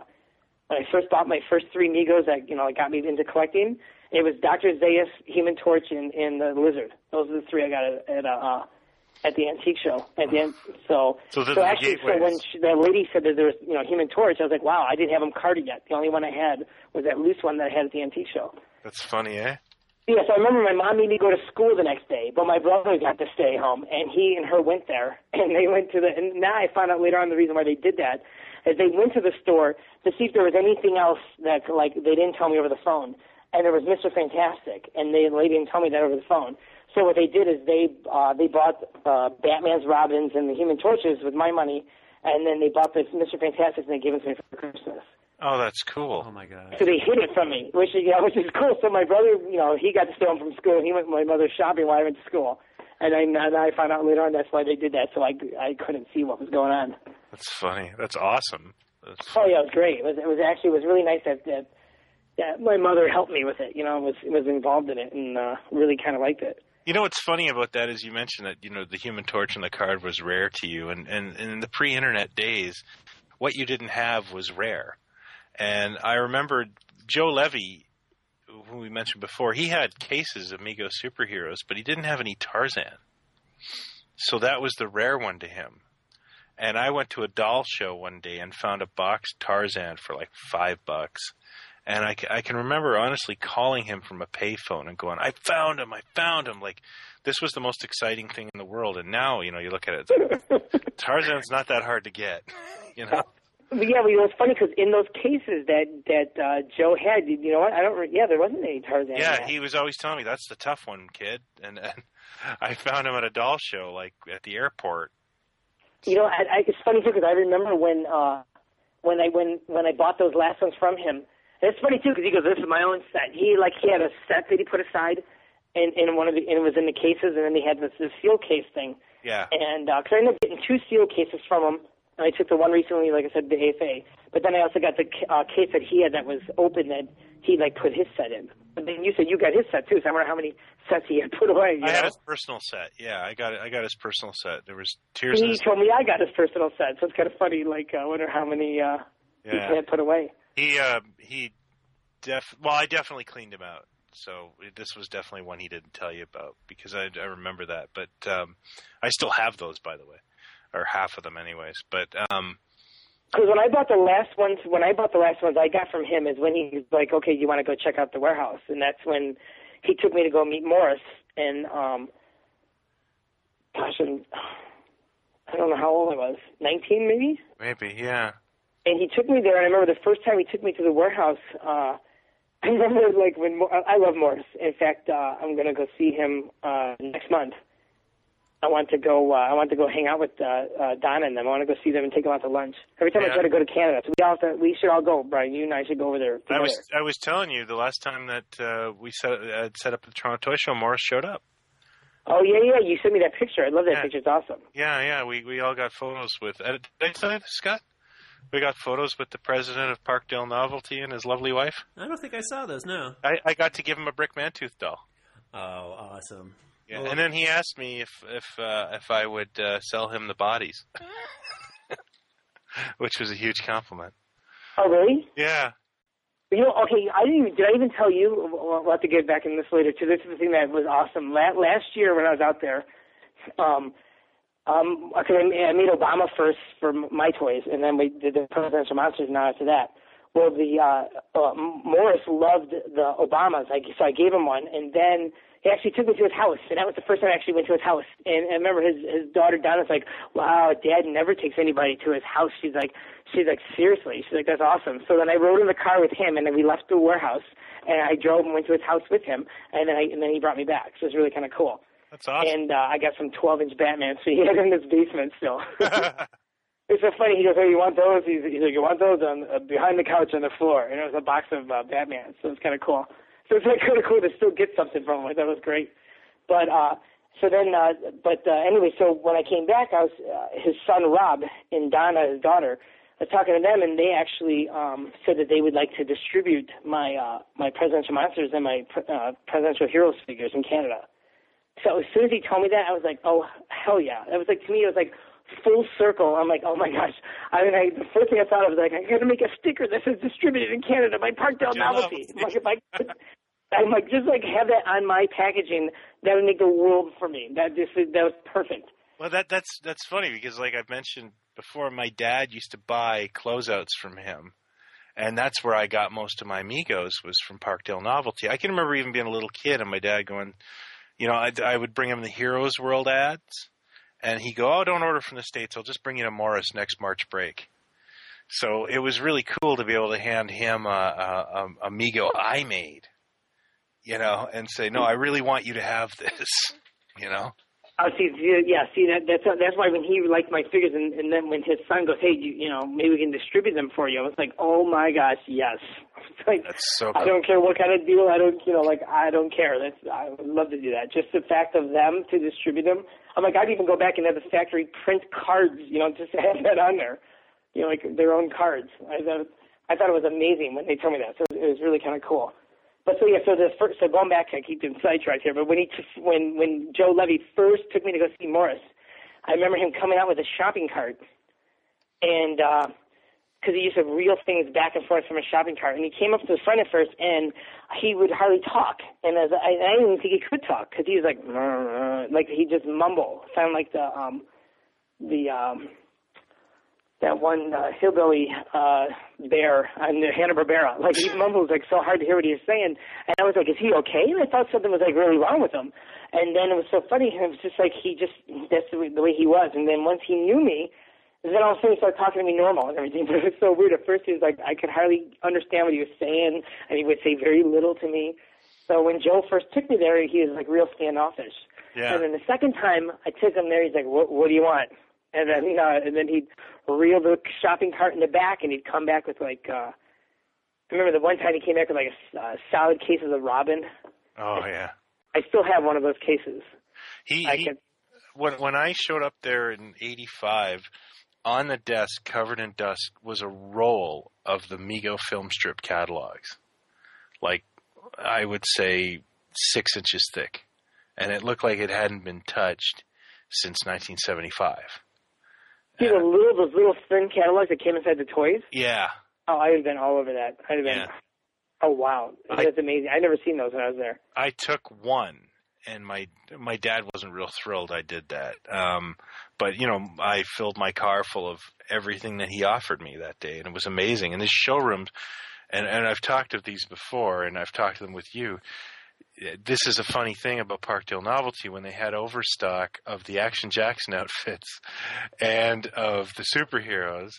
when I first bought my first three Megos that you know got me into collecting. It was Doctor Zaius, Human Torch, and, and the Lizard. Those are the three I got at, at uh, at the antique show. At the end, so So the actually, so when she, that lady said that there was you know Human Torch, I was like, wow, I didn't have them carded yet. The only one I had was that loose one that I had at the antique show. That's funny, eh? Yes, I remember my mom made me go to school the next day, but my brother got to stay home, and he and her went there, and they went to the. And now I found out later on the reason why they did that is they went to the store to see if there was anything else that like they didn't tell me over the phone, and there was Mr. Fantastic, and they they didn't tell me that over the phone. So what they did is they uh, they bought uh, Batman's Robins and the Human Torches with my money, and then they bought this Mr. Fantastic and they gave it to me for Christmas. Oh, that's cool. Oh my god. So they hid it from me, which is, you know, which is cool. So my brother, you know, he got to stay home from school. He went with my mother shopping while I went to school, and then and I found out later on that's why they did that. So I I couldn't see what was going on. That's funny. That's awesome. That's Oh yeah, it was great. It was it was actually it was really nice that that, that my mother helped me with it. You know, was was involved in it and uh, really kind of liked it. You know what's funny about that is you mentioned that you know the Human Torch and the card was rare to you, and and, and in the pre-internet days, what you didn't have was rare. And I remember Joe Levy, who we mentioned before, he had cases of Mego superheroes, but he didn't have any Tarzan. So that was the rare one to him. And I went to a doll show one day and found a box Tarzan for like five bucks. And I, I can remember honestly calling him from a payphone and going, I found him, I found him. Like, this was the most exciting thing in the world. And now, you know, you look at it, like, Tarzan's not that hard to get, you know? Yeah, well, you know, it's funny because in those cases that that uh, Joe had, you know what? I don't. Yeah, there wasn't any Tarzan. Yeah, he was always telling me that's the tough one, kid. And, and I found him at a doll show, like at the airport. You know, I, I, it's funny too because I remember when uh, when I when when I bought those last ones from him. And it's funny too because he goes, "This is my own set." He like he had a set that he put aside, and in one of the and it was in the cases, and then he had this, this seal case thing. Yeah. And because I ended up getting two seal cases from him, I took the one recently, like I said, the AFA. But then I also got the uh, case that he had that was open that he like put his set in. But then you said you got his set too, so I wonder how many sets he had put away. I had know? his personal set. Yeah, I got it. I got his personal set. There was tears. in He told me I got his personal set, so it's kind of funny. Like uh, I wonder how many uh, Yeah. he had put away. he uh, he def. Well, I definitely cleaned him out. So this was definitely one he didn't tell you about because I, I remember that. But um, I still have those, by the way, or half of them, anyways. But um, Because when I bought the last ones, when I bought the last ones I got from him is when he was like, "Okay, you want to go check out the warehouse?" And that's when he took me to go meet Morris. And um, gosh, and I don't know how old I was, nineteen maybe. maybe, yeah. And he took me there. And I remember the first time he took me to the warehouse. uh I remember like when I love Morris. In fact, uh, I'm gonna go see him uh next month. I want to go. Uh, I want to go hang out with uh, uh, Donna and them. I want to go see them and take them out to lunch. Every time I try to go to Canada, so we all have to, we should all go, Brian. You and I should go over there. Together. I was I was telling you the last time that uh, we set uh, set up the Toronto Toy Show, Morris showed up. Oh yeah, yeah. You sent me that picture. I love that Yeah. picture. It's awesome. Yeah, yeah. We we all got photos with. Uh, did I tell you this, Scott? We got photos with the president of Parkdale Novelty and his lovely wife. I don't think I saw those. No. I, I got to give him a brick Mantooth doll. Oh, awesome. Yeah, Well, and then he asked me if if uh, if I would uh, sell him the bodies, which was a huge compliment. Oh really? Yeah, You know, okay. I didn't. Even, did I even tell you? We'll we'll have to get back in this later too. This is the thing that was awesome. La- last year when I was out there, um, um, okay, I ma- I made Obama first for my toys, and then we did the presidential monsters. Now after that, well, the uh, uh, Morris loved the Obamas. I, so I gave him one, and then he actually took me to his house, and that was the first time I actually went to his house. And I remember his his daughter Donna's like, "Wow, Dad never takes anybody to his house." She's like, "She's like, seriously?" She's like, "That's awesome." So then I rode in the car with him, and then we left the warehouse, and I drove and went to his house with him, and then I, and then he brought me back. So it was really kind of cool. that's awesome. And uh, I got some 12 inch Batman, so he had in his basement still. it's so funny. He goes, "Oh, you want those?" He's, he's like, "You want those on uh, behind the couch on the floor?" And it was a box of uh, Batman, so it's kind of cool. So it's like kind of cool to still get something from him. That was great. But uh, so then, uh, but uh, anyway, so when I came back, I was uh, his son Rob and Donna, his daughter. I was talking to them, and they actually um, said that they would like to distribute my uh, my presidential monsters and my pre- uh, presidential heroes figures in Canada. So as soon as he told me that, I was like, oh hell yeah! That was like to me, it was like full circle. I'm like, oh my gosh! I mean, I, the first thing I thought of was like, I got to make a sticker that says distributed in Canada by Parkdale Novelty. novelty. Like if I could, I'm like just like have that on my packaging, that would make the world for me. That just that was perfect. Well, that that's that's funny because, like I've mentioned before, my dad used to buy closeouts from him, and that's where I got most of my Megos was from Parkdale Novelty. I can remember even being a little kid and my dad going, you know, I, I would bring him the Heroes World ads, and he'd go, "Oh, don't order from the states. I'll just bring you to Morris next March break." So it was really cool to be able to hand him a, a, a I made, you know, and say, "No, I really want you to have this," you know. Oh, see, yeah, see that that's that's why when he liked my figures, and, and then when his son goes, hey, you, you know, maybe we can distribute them for you. I was like, oh my gosh, yes. It's like, That's so I don't care what kind of deal. I don't, you know, like I don't care. That's I would love to do that. Just the fact of them to distribute them. I'm like, I'd even go back and have the factory print cards, you know, just to have that on there, you know, like their own cards. I thought I thought it was amazing when they told me that. So it was really kind of cool. But so yeah, so the first, so going back, I keep doing sidetracked here, but when he, when when Joe Levy first took me to go see Morris, I remember him coming out with a shopping cart, and because he used to reel things back and forth from a shopping cart, and he came up to the front at first, and he would hardly talk, and as I, I didn't even think he could talk because he was like, like he just mumble, sound like the um the um that one uh, hillbilly uh, bear on the Hanna Barbera. Like he mumbles like so hard to hear what he was saying, and I was like, "Is he okay?" And I thought something was like really wrong with him. And then it was so funny. It was just like he just that's the way, the way he was. And then once he knew me, then all of a sudden he started talking to me normal and everything. But it was so weird. At first he was like I could hardly understand what he was saying, and he would say very little to me. So when Joe first took me there, he was like real standoffish. Yeah. And then the second time I took him there, he's like, "What, what do you want?" And then uh, and then he'd reel the shopping cart in the back, and he'd come back with like. uh I remember the one time he came back with like a uh, solid case of the Robin. Oh yeah. I still have one of those cases. He, I he can- when when I showed up there in '85, on the desk, covered in dust, was a roll of the Mego film strip catalogs, like I would say six inches thick, and it looked like it hadn't been touched since 1975. See the little those little thin catalogs that came inside the toys. Yeah, Oh, I'd have been all over that. I'd have been. Yeah. Oh wow, I- that's amazing. I never seen those when I was there. I took one, and my my dad wasn't real thrilled I did that. Um, but you know, I filled my car full of everything that he offered me that day, and it was amazing. And this showroom, and and I've talked of these before, and I've talked to them with you. This is a funny thing about Parkdale Novelty when they had overstock of the Action Jackson outfits and of the superheroes.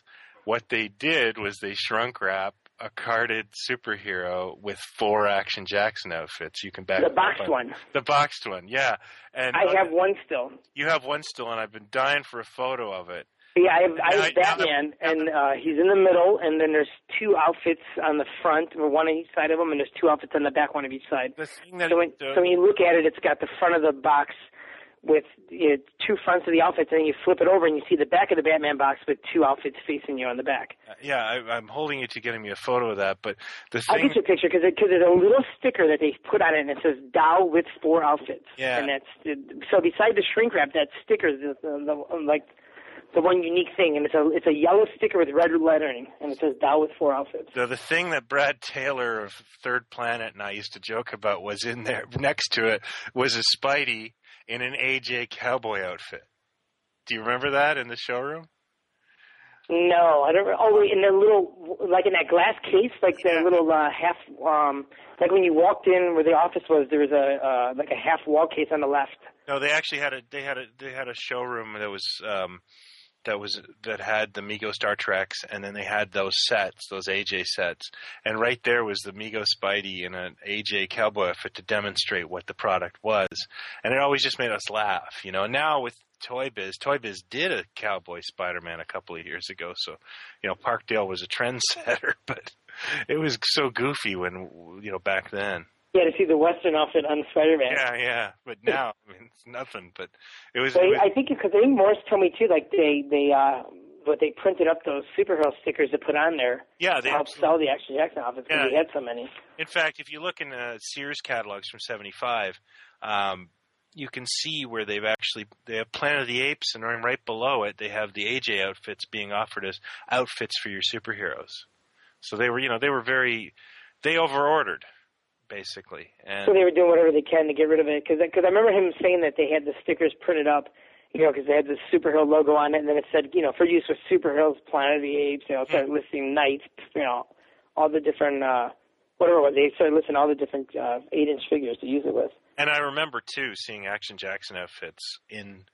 What they did was they shrunk wrap a carded superhero with four Action Jackson outfits. You can back The boxed on- one. The boxed one, yeah. And I have one still. you have one still, and I've been dying for a photo of it. Yeah, I have, I have now Batman, and uh, he's in the middle, and then there's two outfits on the front, or one on each side of him, and there's two outfits on the back, one of each side. Thing So when, so when you look at it, it's got the front of the box with you know, two fronts of the outfits, and then you flip it over and you see the back of the Batman box with two outfits facing you on the back. yeah, I, I'm holding you to getting me a photo of that. But the I'll get you a picture because because there's a little sticker that they put on it and it says Dow with four outfits. Yeah. And that's so beside the shrink wrap, that sticker is the, the, the, like the one unique thing, and it's a it's a yellow sticker with red lettering, and it says Dow with four outfits. the the thing that Brad Taylor of Third Planet and I used to joke about was in there next to it was a Spidey in an AJ cowboy outfit. Do you remember that in the showroom? No, I don't. Oh, wait, in the little, like in that glass case, like the little uh, half, um, like when you walked in where the office was, there was a uh, like a half wall case on the left. No, they actually had a they had a they had a showroom that was um that was that had the Mego Star Treks and then they had those sets, those AJ sets. And right there was the Mego Spidey in an AJ cowboy outfit to demonstrate what the product was. And it always just made us laugh, you know. Now with Toy Biz, Toy Biz did a cowboy Spider-Man a couple of years ago, so you know, Parkdale was a trendsetter, but it was so goofy when you know back then. Yeah, to see the Western outfit on Spider-Man. Yeah, yeah. But now, I mean, it's nothing. But it was. So it was- I think because I think Morris told me too, like they they uh, but they printed up those superhero stickers to put on there. Yeah, to they help absolutely- sell the Action Jackson outfits because Yeah. we had so many. In fact, if you look in uh, Sears catalogs from '75, um, you can see where they've actually they have Planet of the Apes, and right- right below it they have the AJ outfits being offered as outfits for your superheroes. So they were, you know, they were very they overordered basically, and So they were doing whatever they can to get rid of it. Because because I remember him saying that they had the stickers printed up, you know, because they had the superhero logo on it, and then it said, you know, for use with superheroes, Planet of the Apes. You know, started listing Knights, you know, all the different, uh, whatever it was. They started listing all the different uh, eight-inch figures to use it with. And I remember too seeing Action Jackson outfits in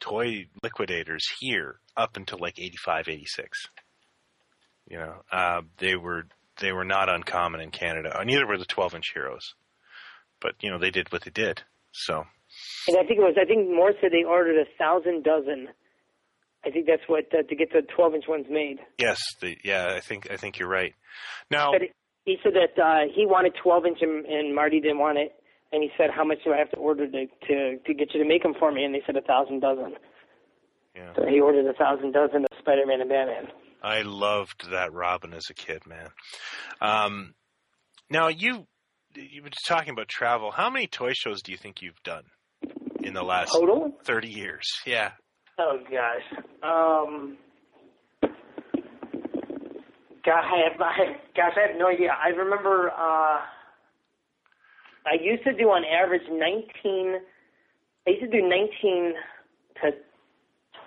toy liquidators here up until like 85, 86. You know, uh, they were they were not uncommon in Canada. Uh, Neither were the 12 inch heroes, but you know they did what they did. So And I think it was, I think Moore said they ordered a thousand dozen. I think that's what uh, to get the 12-inch ones made. yes, the, yeah, I think I think you're right. Now, But he said that uh, he wanted 12 inch and, and Marty didn't want it. And he said, "How much do I have to order to to, to get you to make them for me?" And they said a thousand dozen. yeah, So he ordered a thousand dozen of Spider-Man and Batman. I loved that Robin as a kid, man. Um, now you you were talking about travel. How many toy shows do you think you've done in the last Total? thirty years? Yeah. Oh gosh. Um. God, I have, I, gosh, I have no idea. I remember. uh I used to do on average nineteen. I used to do nineteen to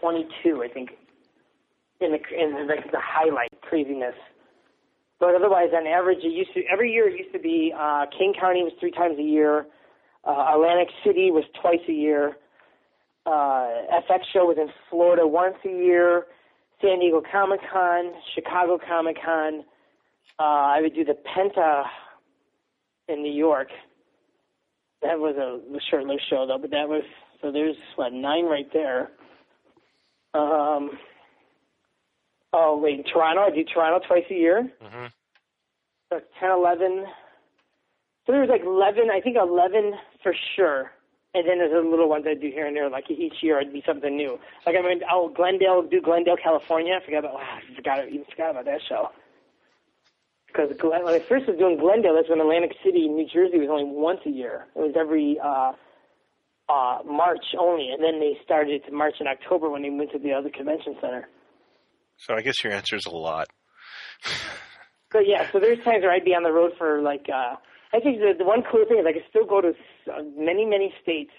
twenty-two. I think in the in like the highlight craziness. But otherwise, on average, it used to every year. It used to be uh, Kane County was three times a year. Uh, Atlantic City was twice a year. Uh, FX show was in Florida once a year. San Diego Comic Con, Chicago Comic Con. Uh, I would do the Penta in New York. That was a, short-lived show though, but that was so. There's what nine right there. Um. Oh wait, Toronto. I do Toronto twice a year. hmm So 10, 11. So there was like 11, I think 11 for sure. And then there's a little ones I do here and there. Like each year, I'd be something new. Like I mean, oh, Glendale, do Glendale, California. I forgot about. Wow, I forgot. Even forgot about that show. Because Glen, when I first was doing Glendale, that's when Atlantic City, New Jersey, was only once a year. It was every uh, uh, March only, and then they started to March and October when they went to the other convention center. So I guess your answer is a lot. So yeah, so there's times where I'd be on the road for like. uh I think the, the one cool thing is I could still go to uh, many many states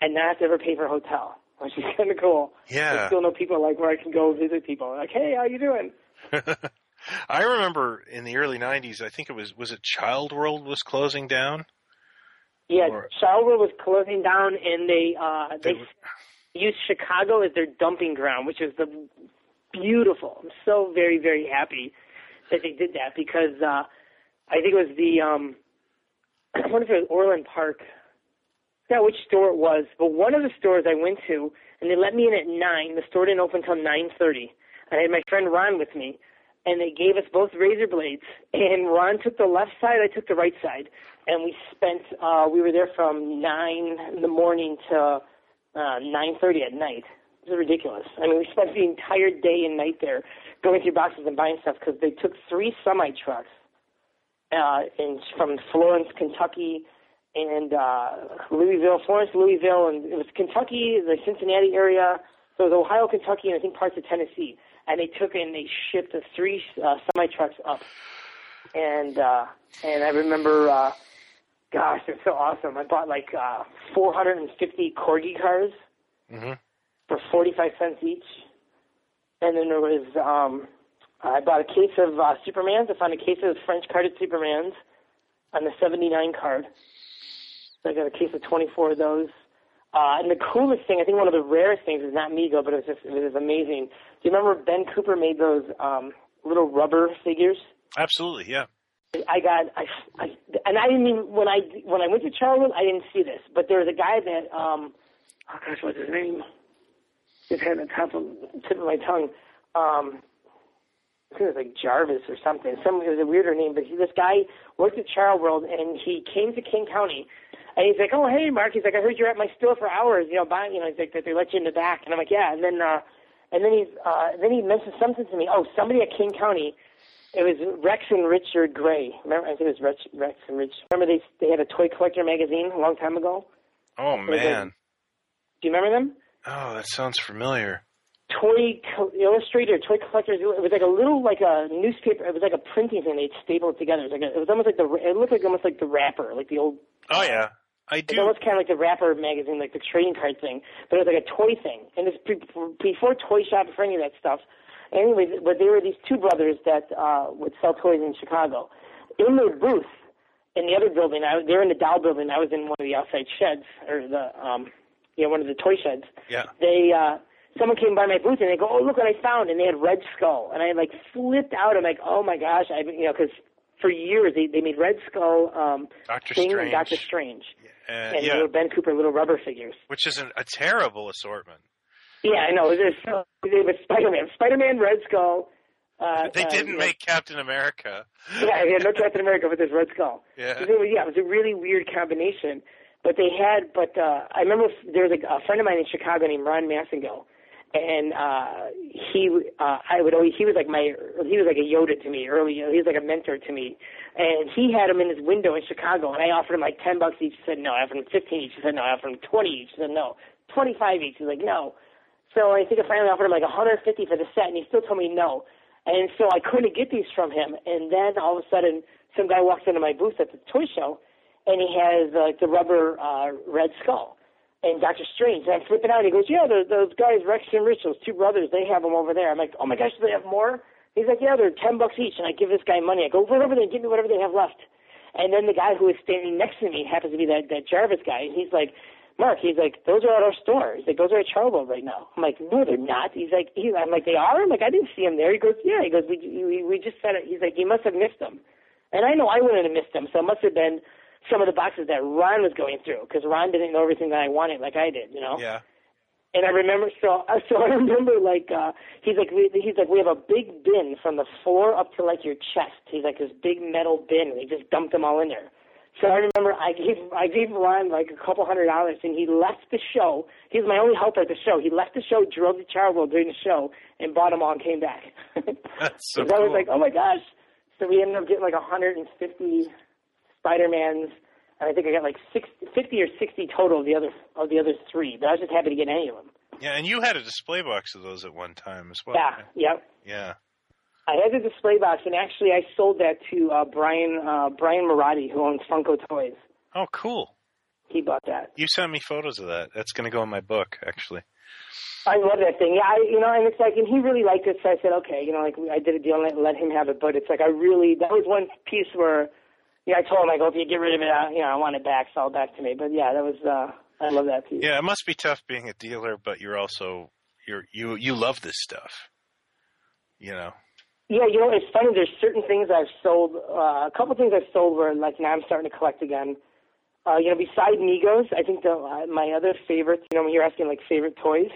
and not have to ever pay for a hotel, which is kind of cool. Yeah. I still know people like where I can go visit people. Like, hey, how you doing? I remember in the early '90s. I think it was was it Child World was closing down. Yeah, Or- World was closing down, and they uh They they were- used Chicago as their dumping ground, which is the beautiful. I'm so very very happy that they did that because uh I think it was the um I wonder if it was Orland Park. Forgot which store it was, but one of the stores I went to, and they let me in at nine. The store didn't open until nine thirty. I had my friend Ron with me, and they gave us both razor blades. And Ron took the left side, I took the right side, and we spent. uh We were there from nine in the morning to uh nine thirty at night. It was ridiculous. I mean, we spent the entire day and night there going through boxes and buying stuff because they took three semi trucks uh, in from Florence, Kentucky, and uh, Louisville, Florence, Louisville, and it was Kentucky, the Cincinnati area. So it was Ohio, Kentucky, and I think parts of Tennessee. And they took and they shipped the three uh, semi trucks up. And uh, and I remember, uh, gosh, it's so awesome. I bought like uh, 450 corgi cars hmm for 45 cents each. And then there was, um, I bought a case of uh, Supermans. I found a case of French carded Supermans on the 79 card. So I got a case of 24 of those. Uh, and the coolest thing, I think one of the rarest things is not Mego, but it was just, it was amazing. Do you remember Ben Cooper made those, um, little rubber figures? Absolutely, yeah. I got I, I and I didn't even when I when I went to Charlotte I didn't see this, but there was a guy that um oh gosh what's his name? Just had the top of tip of my tongue. Um I think it was like Jarvis or something. Some it was a weirder name, but he, this guy worked at Child World and he came to Kane County and he's like, Oh hey Mark, he's like, I heard you're at my store for hours, you know, buying you know, he's like that they let you in the back and I'm like, Yeah and then uh and then he's uh then he mentioned something to me, oh somebody at Kane County it was Rex and Richard Gray. Remember, I think it was Rex, Rex and Rich. Remember they they had a toy collector magazine a long time ago. Oh man. Do you remember them? Oh, that sounds familiar. Toy Co- Illustrator, Toy Collectors. It was like a little like a newspaper. It was like a printing thing. They'd staple it together. It was, like a, it was almost like the. It looked like almost like the wrapper, like the old. Oh yeah, I It do. was almost kind of like the wrapper magazine, like the trading card thing, but it was like a toy thing. And this pre- before Toy Shop, before any of that stuff. Anyway, but there were these two brothers that uh, would sell toys in Chicago. In their booth, in the other building, I, they were in the Dow building. I was in one of the outside sheds, or the, um, you know, one of the toy sheds. Yeah. They, uh, someone came by my booth and they go, "Oh, look what I found!" And they had Red Skull, and I like flipped out. I'm like, "Oh my gosh!" I, you know, because for years they they made Red Skull, um, Doctor Thing Strange. and Doctor Strange, Uh, and yeah, little Ben Cooper little rubber figures. which is an, a terrible assortment. Yeah, I know. There's they have Spider-Man, Spider-Man, Red Skull. Uh, They uh, didn't know, make Captain America. Yeah, they had no Captain America, but there's Red Skull. Yeah. It was, yeah, it was a really weird combination. But they had, but uh, I remember there was a, a friend of mine in Chicago named Ron Massengill, and uh, he uh, I would always he was like my he was like a Yoda to me early. He was like a mentor to me, and he had him in his window in Chicago, and I offered him like ten bucks each. He said no. I offered him fifteen each. He said no. I offered him twenty each. He said no. Twenty five each. He's like no. So I think I finally offered him like 150 for the set, and he still told me no. And so I couldn't get these from him. And then all of a sudden, some guy walks into my booth at the toy show, and he has like the rubber uh, Red Skull and Doctor Strange. And I'm flipping out. He goes, "Yeah, those, those guys, Rex and Rich, those two brothers, they have them over there." I'm like, "Oh my gosh, do they have more?" He's like, "Yeah, they're ten bucks each." And I give this guy money. I go, "Run over there and give me whatever they have left." And then the guy who is standing next to me happens to be that that Jarvis guy. And he's like, Mark, he's like, those are at our store. He's like, those are at Charwold right now. I'm like, no, they're not. He's like, he, I'm like, they are. I'm like, I didn't see them there. He goes, yeah. He goes, we we, we just said it. He's like, you must have missed them. And I know I wouldn't have missed them, so it must have been some of the boxes that Ron was going through because Ron didn't know everything that I wanted like I did, you know. Yeah. And I remember, so so I remember like uh he's like we, he's like we have a big bin from the floor up to like your chest. He's like this big metal bin, and he just dumped them all in there. So I remember I gave I gave Ron like a couple hundred dollars, and he left the show. He was my only helper at the show. He left the show, drove to Charwold during the show, and bought them all and came back. That's so cool. I was like, oh my gosh! So we ended up getting like a 150 Spider Mans, and I think I got like 60, 50 or 60 total of the other of the other three. But I was just happy to get any of them. Yeah, and you had a display box of those at one time as well. yeah, yep. Yeah. I had the display box, and actually I sold that to uh, Brian uh, Brian Mariotti, who owns Funko Toys. Oh, cool. He bought that. You sent me photos of that. That's going to go in my book, actually. I love that thing. Yeah, I, you know, and it's like, and he really liked it, so I said, okay, you know, like I did a deal and let, let him have it. But it's like I really that was one piece where, yeah, I told him I go, if you get rid of it, I, you know, I want it back, sell it back to me. But yeah, that was uh, I love that piece. Yeah, it must be tough being a dealer, but you're also you're you you love this stuff. You know. Yeah, you know, it's funny. There's certain things I've sold. Uh, a couple things I've sold where, like, now I'm starting to collect again. Uh, you know, beside Megos, I think the uh, my other favorite. You know, when you're asking like favorite toys,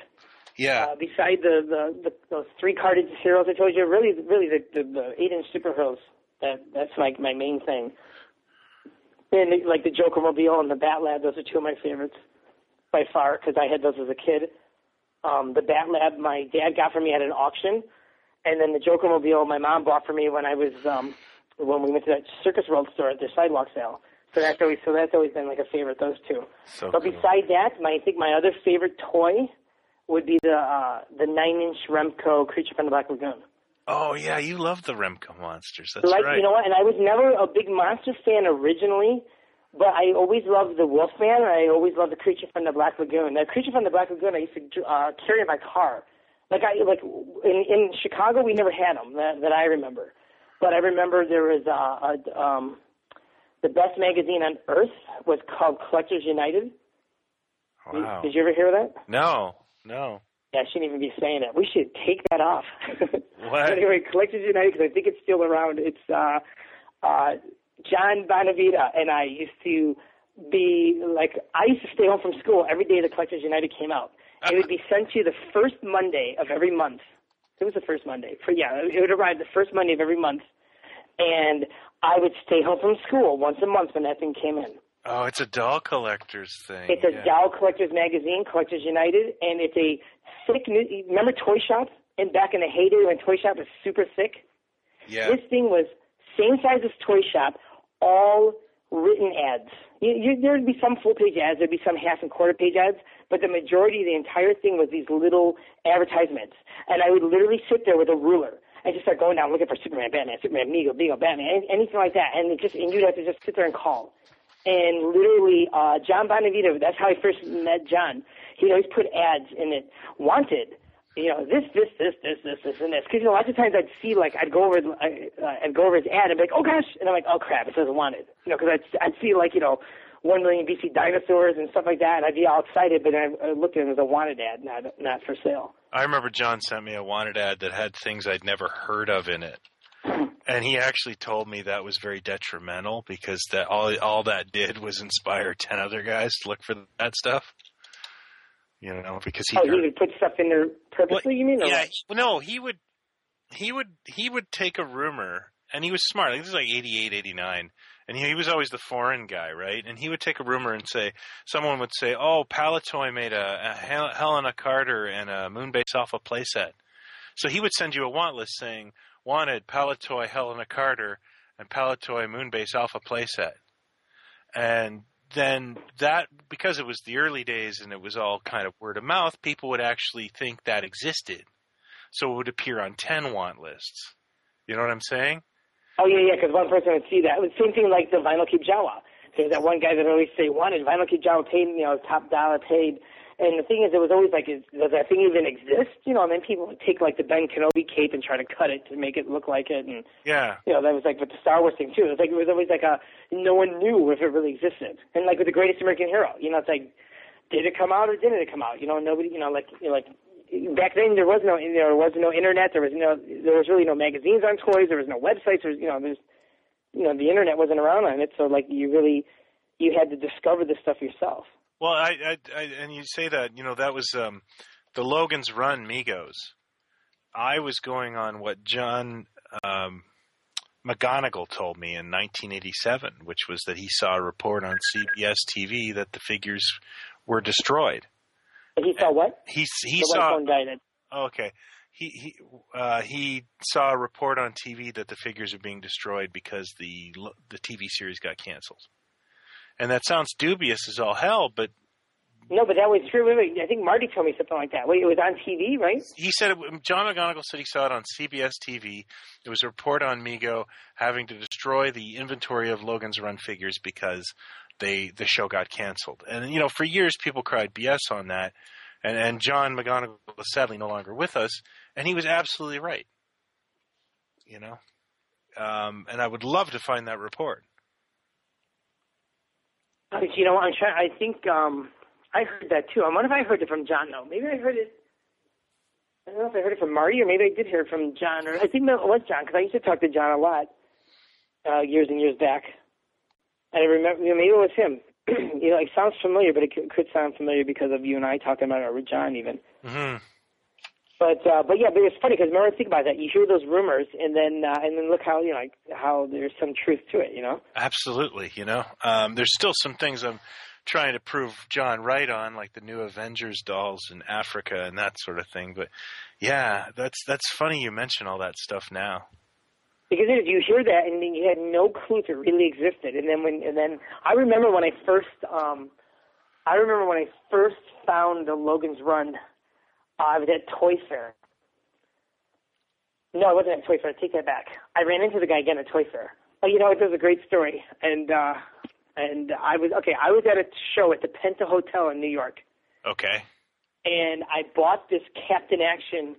Yeah. uh, beside the, the the those three carded heroes I told you, really, really the the, the eight inch superheroes. That that's like my main thing. And like the Joker Mobile and the Bat Lab, those are two of my favorites by far because I had those as a kid. Um, the Bat Lab my dad got for me at an auction, and then the Joker Mobile my mom bought for me when I was um, when we went to that Circus World store at the sidewalk sale. So that's always so that's always been like a favorite. Those two. So but cool. beside that, my I think my other favorite toy would be the uh, the nine inch Remco Creature from the Black Lagoon. Oh yeah, you love the Remco monsters. That's like right. you know what? And I was never a big monster fan originally, but I always loved the Wolfman. And I always loved the Creature from the Black Lagoon. The Creature from the Black Lagoon I used to uh, carry in my car. Like I like in in Chicago we never had them that, that I remember, but I remember there was uh, a um, the best magazine on earth was called Collectors United. wow. Did you ever hear that? No, no. Yeah, I shouldn't even be saying it. We should take that off. What? anyway, Collectors United, because I think it's still around. It's uh, uh, John Bonavita and I used to be like, I used to stay home from school every day the Collectors United came out. It would be sent to you the first Monday of every month. It was the first Monday. For yeah, it would arrive the first Monday of every month, and I would stay home from school once a month when that thing came in. Oh, it's a doll collector's thing. It's a yeah. Doll Collectors magazine, Collectors United, and it's a thick. Remember Toy Shop? And back in the heyday when Toy Shop was super sick? Yeah. this thing was same size as Toy Shop, all written ads. You, you, there'd be some full page ads, there'd be some half and quarter page ads, but the majority of the entire thing was these little advertisements. And I would literally sit there with a ruler and just start going down looking for Superman, Batman, Superman, Meagle, Beagle, Batman, anything like that. And it just and you'd have to just sit there and call. And literally, uh, John Bonavita, that's how I first met John. He'd always put ads in it, wanted, you know, this, this, this, this, this, this, and this. Because you know, lots of times I'd see like I'd go over, uh, I'd go over his ad and be like, oh gosh, and I'm like, oh crap, it says wanted. You know, because I'd I'd see like you know, one million BC dinosaurs and stuff like that, and I'd be all excited, but I, I looked at it as a wanted ad, not not for sale. I remember John sent me a wanted ad that had things I'd never heard of in it. And he actually told me that was very detrimental because that all all that did was inspire ten other guys to look for that stuff. You know, because he oh, he would put stuff in there purposely. you mean? Or yeah, what? he- no, he would he would he would take a rumor and he was smart. Like, this is like 88, 89. And he, he was always the foreign guy, right? And he would take a rumor and say, someone would say, oh, Palitoy made a, a Hel- Helena Carter and a Moonbase Alpha playset. So he would send you a want list saying, wanted Palitoy Helena Carter and Palitoy Moonbase Alpha playset. And then that, because it was the early days and it was all kind of word of mouth, people would actually think that existed. So it would appear on 10 want lists. You know what I'm saying? Oh yeah, yeah. Because one person would see that. It was the same thing like the Vinyl Cape Jawa. There's that one guy that always say wanted Vinyl Cape Jawa paid, you know, top dollar paid. And the thing is, it was always like, is, does that thing even exist? You know, and then people would take like the Ben Kenobi cape and try to cut it to make it look like it. And Yeah. you know, that was like with the Star Wars thing too. It was like it was always like a no one knew if it really existed. And like with the Greatest American Hero, you know, it's like did it come out or didn't it come out? You know, nobody, you know, like you know, like back then there was no there was no internet, there was no there was really no magazines on toys, there was no websites, there was you know, there's you know, the internet wasn't around on it, so like you really you had to discover this stuff yourself. Well, I, I, I, and you say that, you know, that was um, the Logan's Run Megos. I was going on what John um, McGonigal told me in 1987, which was that he saw a report on CBS TV that the figures were destroyed. He saw what? He he the saw. Oh, okay. He he uh, he saw a report on TV that the figures are being destroyed because the the TV series got canceled. And that sounds dubious as all hell, but no, but that was true. I think Marty told me something like that. Wait, it was on TV, right? he said it, John McGonigal said he saw it on CBS TV. It was a report on Mego having to destroy the inventory of Logan's Run figures because they the show got canceled. And you know, for years people cried BS on that. And and John McGonigal is sadly no longer with us, and he was absolutely right. You know, um, and I would love to find that report. Uh, You know, I'm trying. I think um, I heard that too. I wonder if I heard it from John. though. maybe I heard it. I don't know if I heard it from Marty or maybe I did hear it from John. Or I think it was John because I used to talk to John a lot uh, years and years back. And I remember, you know, maybe it was him. you know, it sounds familiar, but it could, could sound familiar because of you and I talking about it, or John even. hmm But uh, but yeah, but it's funny because remember think about that. You hear those rumors, and then uh, and then look how you know like, how there's some truth to it. You know. Absolutely, you know, um, there's still some things I'm trying to prove John right on, like the new Avengers dolls in Africa and that sort of thing. But yeah, that's that's funny you mention all that stuff now. Because if you hear that and then you had no clue it really existed, and then when and then I remember when I first um, I remember when I first found the Logan's Run. Uh, I was at Toy Fair. No, I wasn't at Toy Fair. Take that back. I ran into the guy again at Toy Fair. Oh, you know, it was a great story, and uh, and I was okay. I was at a show at the Penta Hotel in New York, Okay. and I bought this Captain Action.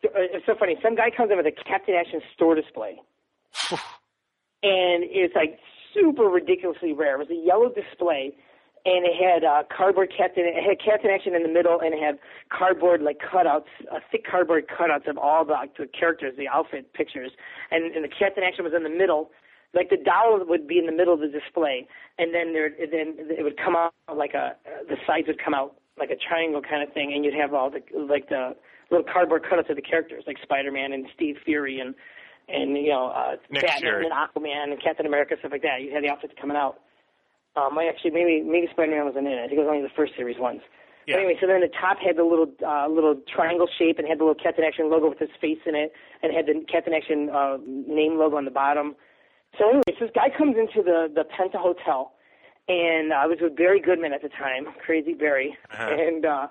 st- uh, It's so funny. Some guy comes in with a Captain Action store display, and it's like super ridiculously rare. It was a yellow display, and it had uh, cardboard Captain. It had Captain Action in the middle, and it had cardboard like cutouts, uh, thick cardboard cutouts of all the, the characters, the outfit pictures, and, and the Captain Action was in the middle. Like the doll would be in the middle of the display, and then there, then it would come out like a the sides would come out like a triangle kind of thing, and you'd have all the like the little cardboard cutouts of the characters, like Spider-Man and Steve Fury and and you know uh, Batman and Aquaman and Captain America stuff like that. You had the outfits coming out. Um, I actually maybe maybe Spider-Man wasn't in it. I think it was only the first series ones. Yeah. But anyway, so then the top had the little uh, little triangle shape and had the little Captain Action logo with his face in it, and had the Captain Action uh, name logo on the bottom. So anyway, so this guy comes into the the Penta Hotel, and I was with Barry Goodman at the time, Crazy Barry, Uh-huh. and uh,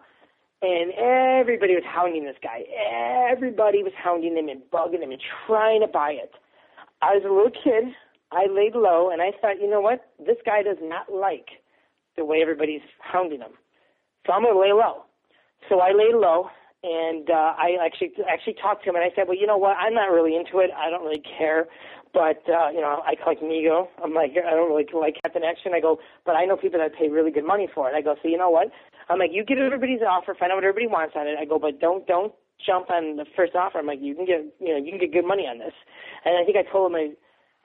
and everybody was hounding this guy. Everybody was hounding him and bugging him and trying to buy it. I was a little kid. I laid low, and I thought, you know what? This guy does not like the way everybody's hounding him. So I'm going to lay low. So I laid low, and uh, I actually actually talked to him, and I said, well, you know what? I'm not really into it. I don't really care. But uh, you know, I collect Mego. I'm like, I don't really like Captain Action. I go, but I know people that pay really good money for it. I go, so you know what? I'm like, you get everybody's offer, find out what everybody wants on it. I go, but don't don't jump on the first offer. I'm like, you can get you know you can get good money on this. And I think I told him I,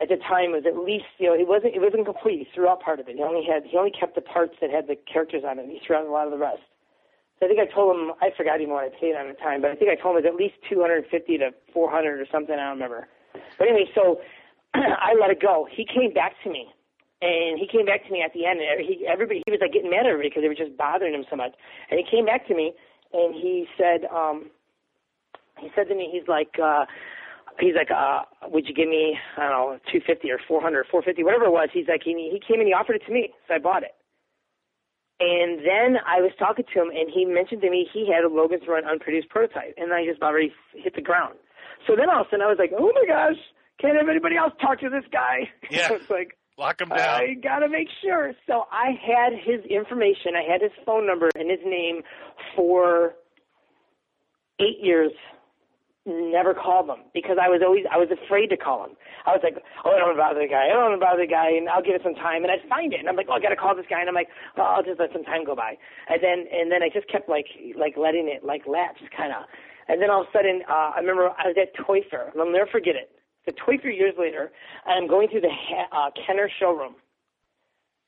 at the time was at least you know it wasn't it wasn't complete. He threw out part of it. He only had he only kept the parts that had the characters on it. He threw out a lot of the rest. So I think I told him I forgot even what I paid on the time, but I think I told him it was at least 250 to 400 or something. I don't remember. But anyway, so I let it go. He came back to me, and he came back to me at the end. And he everybody he was like getting mad at everybody because they were just bothering him so much. And he came back to me, and he said, um, he said to me, he's like. uh He's like, uh, would you give me, I don't know, 250 or 400 or 450, whatever it was. He's like, he, he came and he offered it to me, so I bought it. And then I was talking to him, and he mentioned to me he had a Logan's Run unproduced prototype, and I just about ready to hit the ground. So then all of a sudden I was like, oh my gosh, can't have anybody else talk to this guy? Yeah. it's like, Lock him down. I gotta make sure. So I had his information, I had his phone number and his name for eight years. Never called him because I was always I was afraid to call him. I was like, oh, I don't know about the guy. I don't know about the guy, and I'll give it some time. And I'd find it, and I'm like, oh, I gotta call this guy, and I'm like, oh, I'll just let some time go by. And then and then I just kept like like letting it like lapse, kind of. And then all of a sudden, uh, I remember I was at Toy Fair. and I'll never forget it. Toy Fair years later, I'm going through the ha- uh, Kenner showroom,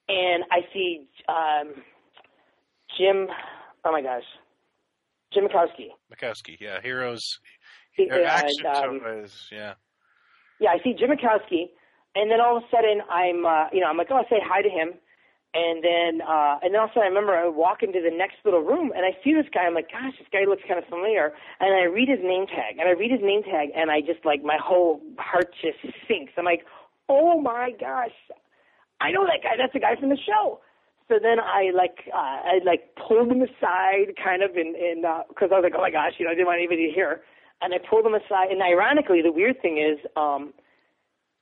and I see um, Jim. Oh my gosh, Jim Mikowski. Mikowski, yeah, heroes. He- uh, action um, toys, yeah. yeah, I see Jim Mikowski, and then all of a sudden I'm, uh, you know, I'm like, oh, I say hi to him, and then, uh, and then all of a sudden I remember I walk into the next little room, and I see this guy. I'm like, gosh, this guy looks kind of familiar, and I read his name tag, and I read his name tag, and I just like my whole heart just sinks. I'm like, oh my gosh, I know that guy. That's the guy from the show. So then I like uh, I like pulled him aside, kind of, in in because I was like, oh my gosh, you know, I didn't want anybody to hear. And I pulled him aside, and ironically, the weird thing is, um,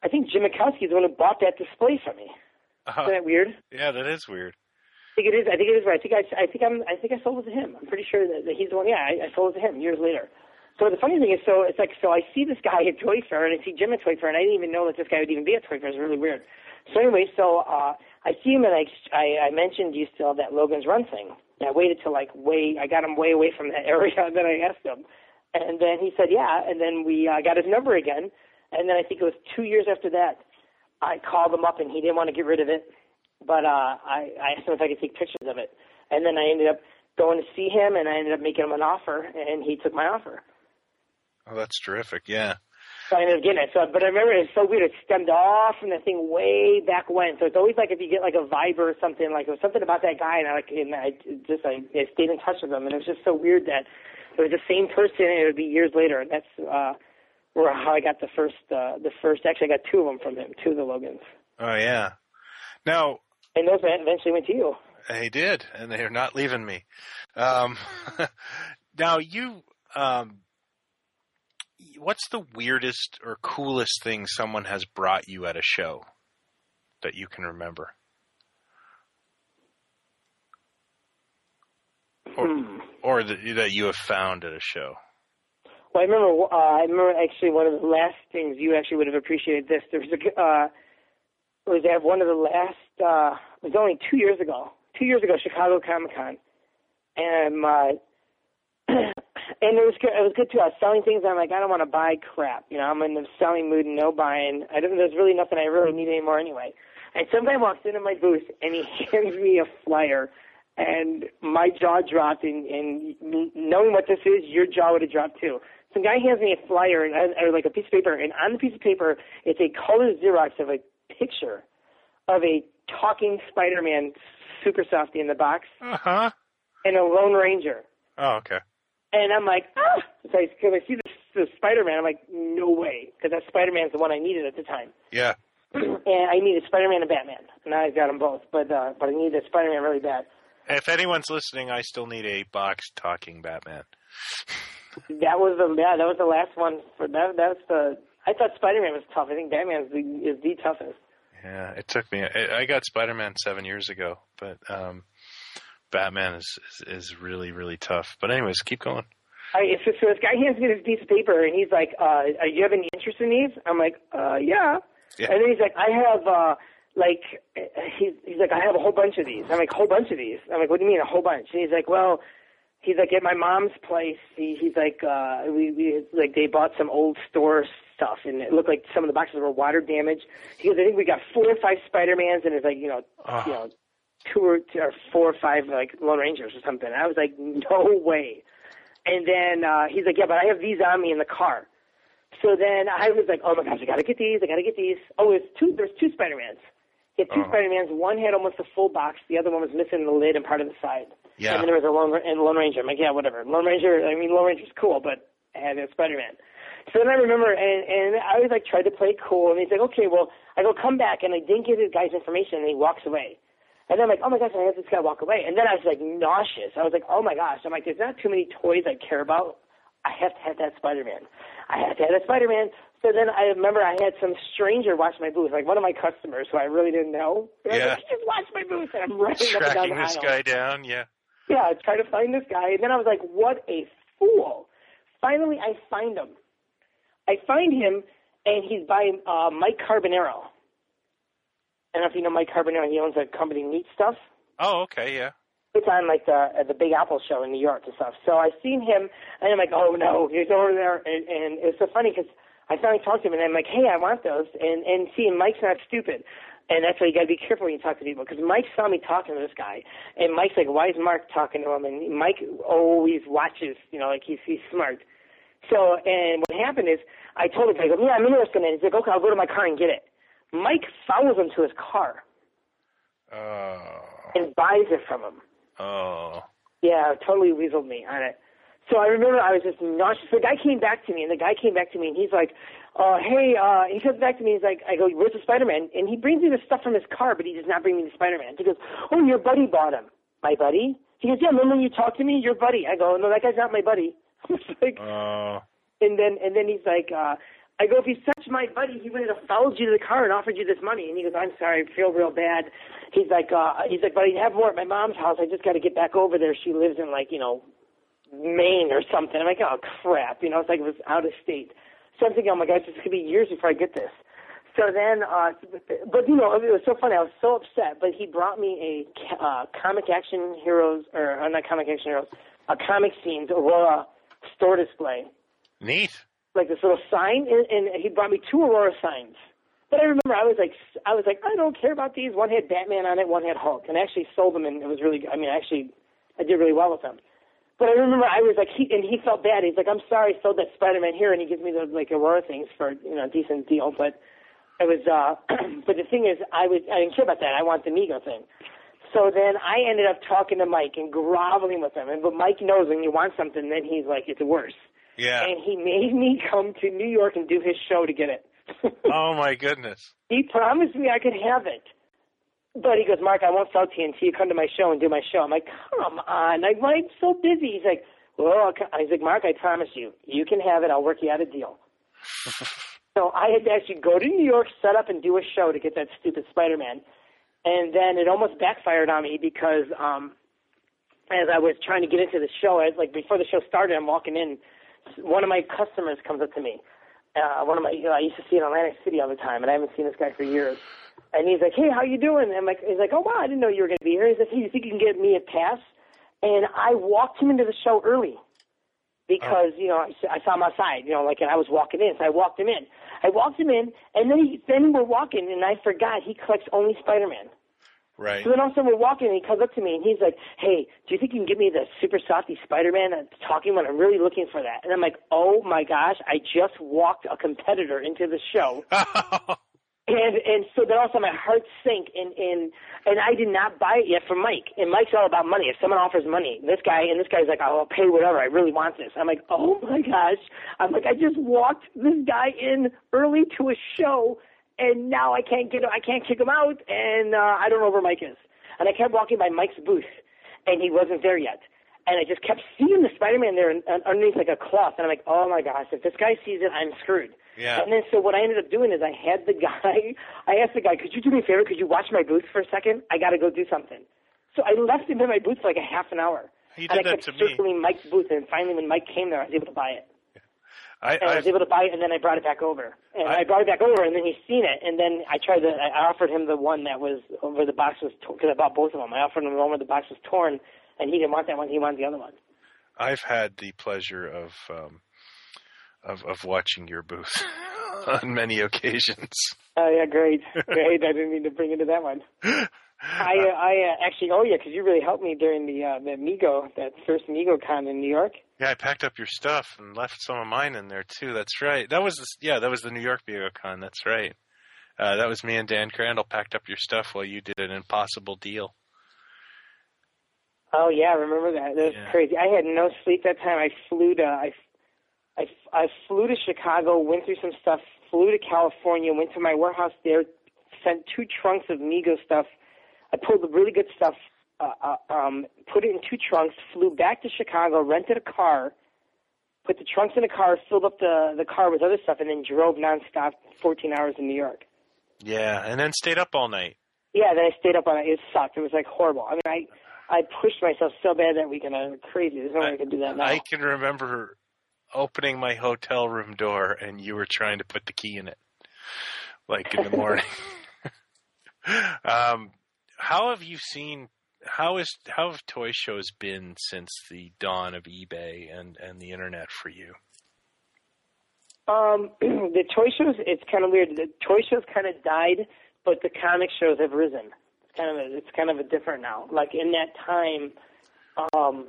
I think Jim Mikowski is the one who bought that display for me. Uh-huh. Isn't that weird? Yeah, that is weird. I think it is. I think it is right. I think I, I think I'm. I think I sold it to him. I'm pretty sure that, that he's the one. Yeah, I, I sold it to him years later. So the funny thing is, so it's like, so I see this guy at Toy Fair, and I see Jim at Toy Fair, and I didn't even know that this guy would even be at Toy Fair. It's really weird. So anyway, so uh, I see him, and I, I, I mentioned you still have that Logan's Run thing. And I waited till like way, I got him way away from that area, and then I asked him, and then he said, yeah, and then we uh, got his number again, and then I think it was two years after that, I called him up, and he didn't want to get rid of it, but uh, I, I asked him if I could take pictures of it, and then I ended up going to see him, and I ended up making him an offer, and he took my offer. Oh, that's terrific. Yeah. Ended up getting it. So, but I remember it's so weird. It stemmed off from the thing way back when. So it's always like if you get like a vibe or something, like it was something about that guy, and I like, and I just I, I stayed in touch with him, and it was just so weird that it was the same person, and it would be years later. And that's uh, where how I got the first, uh, the first. Actually, I got two of them from him, two of the Logans, Oh, yeah. Now, and those eventually went to you. They did, and they are not leaving me. Um, now you, um, what's the weirdest or coolest thing someone has brought you at a show that you can remember? Or, Hmm. or that, that you have found at a show? Well, I remember. Uh, I remember actually one of the last things you actually would have appreciated. This there was a uh, was at one of the last. Uh, it was only two years ago. Two years ago, Chicago Comic Con, and uh, and it was good. It was good too. I was selling things. I'm like, I don't want to buy crap. You know, I'm in the selling mood and no buying. I don't. There's really nothing I really need anymore anyway. And some guy walks into my booth and he hands me a flyer and my jaw dropped. And, and knowing what this is, your jaw would have dropped too. Some guy hands me a flyer and or like a piece of paper, and on the piece of paper, it's a color Xerox of a picture of a talking Spider-Man super softy in the box Uh huh. and a Lone Ranger. Oh, okay. And I'm like, ah! So I, see this, this Spider-Man. I'm like, no way, because that Spider-Man's the one I needed at the time. Yeah. and I needed Spider-Man and Batman. Now I've got them both, but uh, but I needed Spider-Man really bad. If anyone's listening, I still need a box talking Batman. That was the yeah, that was the last one for that. That's the. I thought Spider-Man was tough. I think Batman is the is the toughest. Yeah, it took me. I I got Spider Man seven years ago, but um, Batman is, is is really really tough. But anyways, keep going. I, so, so this guy hands me this piece of paper and he's like, uh, "Do you have any interest in these?" I'm like, "Uh, yeah." Yeah. And then he's like, "I have uh, like," he's he's like, "I have a whole bunch of these." I'm like, "A whole bunch of these?" I'm like, "What do you mean a whole bunch?" And he's like, "Well." He's like at my mom's place. He, he's like, uh, we, we like they bought some old store stuff, and it looked like some of the boxes were water damaged. He goes, I think we got four or five Spider Mans, and it's like you know, Oh. you know, two or, two or four or five like Lone Rangers or something. I was like, no way. And then uh, he's like, yeah, but I have these on me in the car. So then I was like, oh my gosh, I gotta get these, I gotta get these. Oh, there's two, there's two Spider-Mans. He had 2 Uh-huh. Spider-Mans. One had almost a full box. The other one was missing the lid and part of the side. Yeah. And then there was a Lone, and Lone Ranger. I'm like, yeah, whatever. Lone Ranger, I mean, Lone Ranger's cool, but I had a Spider-Man. So then I remember, and, and I was like, tried to play cool, and he's like, okay, well, I go come back, and I didn't give the guy's information, and he walks away. And then I'm like, oh my gosh, I had this guy walk away. And then I was like nauseous. I was like, oh my gosh. I'm like, there's not too many toys I care about. I have to have that Spider-Man. I have to have that Spider-Man. So then I remember I had some stranger watch my booth, like one of my customers who I really didn't know. And I was Yeah. like, just watch my booth, and I'm running up and down Tracking the this aisle. guy down. Yeah. Yeah, I tried to find this guy, and then I was like, what a fool. Finally, I find him. I find him, and he's by uh, Mike Carbonaro. I don't know if you know Mike Carbonaro. He owns a company, Neat Stuff. Oh, okay. Yeah. It's on like the uh, the Big Apple show in New York and stuff. So I seen him, and I'm like, oh no, he's over there, and, and it's so funny because I finally talked to him, and I'm like, hey, I want those, and and see, Mike's not stupid. And that's why you got to be careful when you talk to people because Mike saw me talking to this guy, and Mike's like, "Why is Mark talking to him?" And Mike always watches, you know, like he's he's smart. So, and what happened is, I told him, I go, "Yeah, I'm interested in it." He's like, "Okay, I'll go to my car and get it." Mike follows him to his car Oh. and buys it from him. Oh. Yeah, totally weaseled me on it. So I remember I was just nauseous. The guy came back to me, and the guy came back to me, and he's like, uh, "Hey," uh, he comes back to me. He's like, "I go, where's the Spider-Man?" And he brings me the stuff from his car, but he does not bring me the Spider-Man. He goes, "Oh, your buddy bought him." My buddy? He goes, "Yeah, remember when you talked to me? Your buddy." I go, "No, that guy's not my buddy." Like, Oh. and then and then he's like, uh, I go, if he's such my buddy, he would have followed you to the car and offered you this money. And he goes, I'm sorry, I feel real bad. He's like, uh, he's like, I have more at my mom's house. I just got to get back over there. She lives in like, you know, Maine or something. I'm like, oh crap, you know, it's like it was out of state. So I'm thinking, oh my gosh, this could be years before I get this. So then, uh, but you know, it was so funny. I was so upset. But he brought me a uh, comic action heroes, or uh, not comic action heroes, a comic scenes Aurora store display Neat. Like this little sign, and, and he brought me two Aurora signs. But I remember I was like, I was like, I don't care about these. One had Batman on it, one had Hulk, and I actually sold them, and it was really, I mean, actually, I did really well with them. But I remember I was like, he and he felt bad. He's like, I'm sorry, I sold that Spider-Man here, and he gives me those like Aurora things for you know a decent deal. But it was, uh, but the thing is, I was, I didn't care about that. I want the Mego thing. So then I ended up talking to Mike and groveling with him. And but Mike knows when you want something, then he's like, it's worse Yeah. and he made me come to New York and do his show to get it. Oh my goodness. he promised me I could have it. But he goes, Mark, I won't sell to you come to my show and do my show. I'm like, come on. I'm like, so busy. He's like, well, I'll co-" he's like, Mark, I promise you, you can have it. I'll work you out a deal. so I had to actually go to New York, set up and do a show to get that stupid Spider-Man. And then it almost backfired on me because, um, as I was trying to get into the show, I, like before the show started, I'm walking in. One of my customers comes up to me. Uh, one of my, you know, I used to see in Atlantic City all the time, and I haven't seen this guy for years. And he's like, "Hey, how you doing?" And I'm like, he's like, "Oh wow, I didn't know you were going to be here." He's like, "Hey, you think you can get me a pass?" And I walked him into the show early because you know I, I saw him outside, you know, like and I was walking in, so I walked him in. I walked him in, and then he, then we're walking, and I forgot he collects only Spider-Man. Right. So then all of a sudden we're walking, and he comes up to me, and he's like, "Hey, do you think you can give me the super softy Spider-Man that's talking when I'm really looking for that?" And I'm like, "Oh my gosh, I just walked a competitor into the show." And and so then also my heart sank and and and I did not buy it yet from Mike. And Mike's all about money. If someone offers money, this guy and this guy's like, oh, I'll pay whatever. I really want this. I'm like, oh my gosh. I'm like, I just walked this guy in early to a show, and now I can't get I can't kick him out, and uh, I don't know where Mike is. And I kept walking by Mike's booth, and he wasn't there yet. And I just kept seeing the Spider-Man there uh, underneath like a cloth, and I'm like, oh my gosh, if this guy sees it, I'm screwed. Yeah. And then so what I ended up doing is I had the guy, I asked the guy, could you do me a favor? Could you watch my booth for a second? I got to go do something. So I left him in my booth for like a half an hour. He and did I that kept to me. circling Mike's booth, and finally when Mike came there, I was able to buy it. I, I was able to buy it, and then I brought it back over. And I- I, brought it back over, and then he's seen it, and then I tried to, I offered him the one that was, where the box was, because I bought both of them. I offered him the one where the box was torn, and he didn't want that one, he wanted the other one. I've had the pleasure of um, of of watching your booth. on many occasions. Oh yeah, great, great. I didn't mean to bring into that one. I uh, I uh, actually oh yeah, because you really helped me during the uh, the Mego that first Mego con in New York. Yeah, I packed up your stuff and left some of mine in there too. That's right. That was the, yeah, that was the New York Mego con. That's right. Uh, that was me and Dan Crandall packed up your stuff while you did an impossible deal. Oh yeah, I remember that. That was Yeah. crazy. I had no sleep that time. I flew to I, I, I flew to Chicago, went through some stuff, flew to California, went to my warehouse there, sent two trunks of Mego stuff. I pulled the really good stuff, uh, uh, um, put it in two trunks, flew back to Chicago, rented a car, put the trunks in the car, filled up the the car with other stuff, and then drove nonstop 14 hours in New York. Yeah, and then stayed up all night. Yeah, then I stayed up on it. It sucked. It was like horrible. I mean, I I pushed myself so bad that weekend. I was crazy. There's no way I could do that now. I can remember opening my hotel room door and you were trying to put the key in it, like in the morning. um, how have you seen? How is how have toy shows been since the dawn of eBay and and the internet for you? Um, the toy shows, it's kind of weird. The toy shows kind of died, but the comic shows have risen. It's kind of a, it's kind of a different now. Like in that time, um,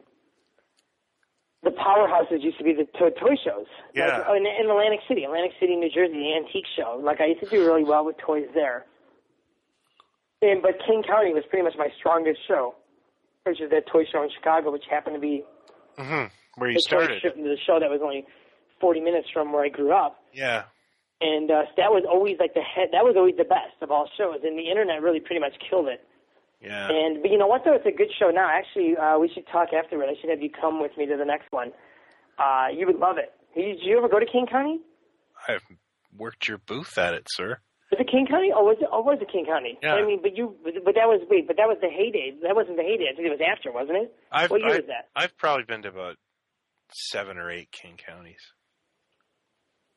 the powerhouses used to be the to- toy shows. Yeah. Like, in, in Atlantic City, Atlantic City, New Jersey, the antique show. Like I used to do really well with toys there. And but Kane County was pretty much my strongest show, which is that toy show in Chicago, which happened to be hmm Where you the toy started? show, the show that was only 40 minutes from where I grew up Yeah. and uh, that was always like the head. That was always the best of all shows, and the internet really pretty much killed it. Yeah. And but you know what though, it's a good show now. Actually, uh, we should talk afterward. I should have you come with me to the next one. Uh, you would love it. Did you ever go to Kane County? I've worked your booth at it, sir. Was it Kane County? Oh, was it? Oh, was it Kane County? Yeah. I mean, but you, but that was wait, but that was the heyday. That wasn't the heyday. I think it was after, wasn't it? I've, what year I've, was that? I've probably been to about seven or eight Kane counties.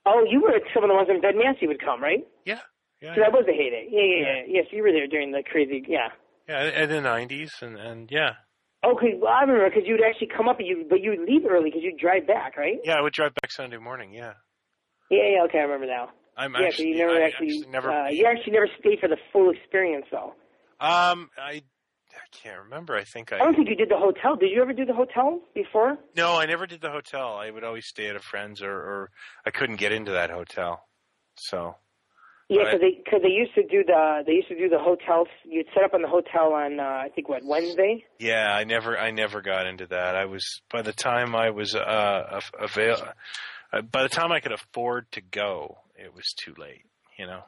Oh, you were at some of the ones when Massey would come, right? Yeah. Yeah. So that was the heyday. Yeah, yeah, yeah. Yes, you were there during the crazy. Yeah. Yeah, in the nineties, and and yeah, oh, Okay, well, I remember because you'd actually come up, and you but you'd leave early because you'd drive back, right? yeah, I would drive back Sunday morning. Yeah, Yeah, yeah. Okay, I remember now. I'm yeah, 'cause actually you never I actually, never. uh, you actually never stayed for the full experience, though. um, I I can't remember. I think I. I don't think you did the hotel. Did you ever do the hotel before? no, I never did the hotel. I would always stay at a friend's, or or I couldn't get into that hotel. So Yeah, because they because they used to do the they used to do the hotels. You'd set up on the hotel on uh, I think what Wednesday. yeah, I never I never got into that. I was by the time I was uh avail. Uh, by the time I could afford to go, it was too late. You know.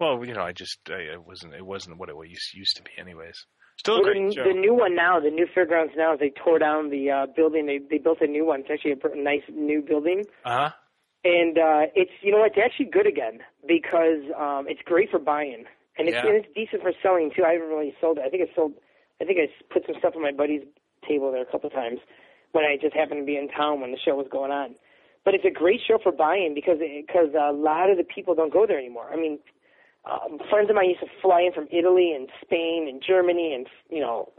Well, you know, I just I, it wasn't it wasn't what it used used to be, anyways. Still a Well, great the, show. the new one now, the new fairgrounds now, they tore down the uh, building. They they built a new one. It's actually a pr- nice new building. Uh huh. and uh, it's you know what, it's actually good again because um, it's great for buying, and it's, Yeah. and it's decent for selling too. I haven't really sold it. I think I sold. I think I put some stuff on my buddy's table there a couple of times when I just happened to be in town when the show was going on. But it's a great show for buying because because a lot of the people don't go there anymore. I mean, um, friends of mine used to fly in from Italy and Spain and Germany and you know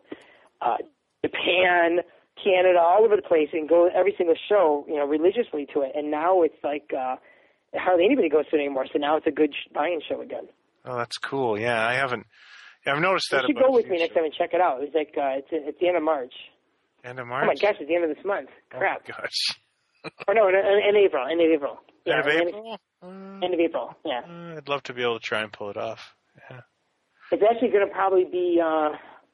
uh, Japan, Canada, all over the place, and go every single show, you know, religiously to it. And now it's like uh, hardly anybody goes to it anymore. So now it's a good sh- buying show again. Oh, that's cool. Yeah, I haven't. Yeah, I've noticed You that. should go with me next time and check it out. It's like uh, it's it's the end of March. End of March. Oh my gosh, it's the end of this month. Crap. Oh, gosh. Or no, in, in April. End of April. Yeah, End of end April. End of April. Yeah. Uh, I'd love to be able to try and pull it off. Yeah. It's actually going to probably be uh,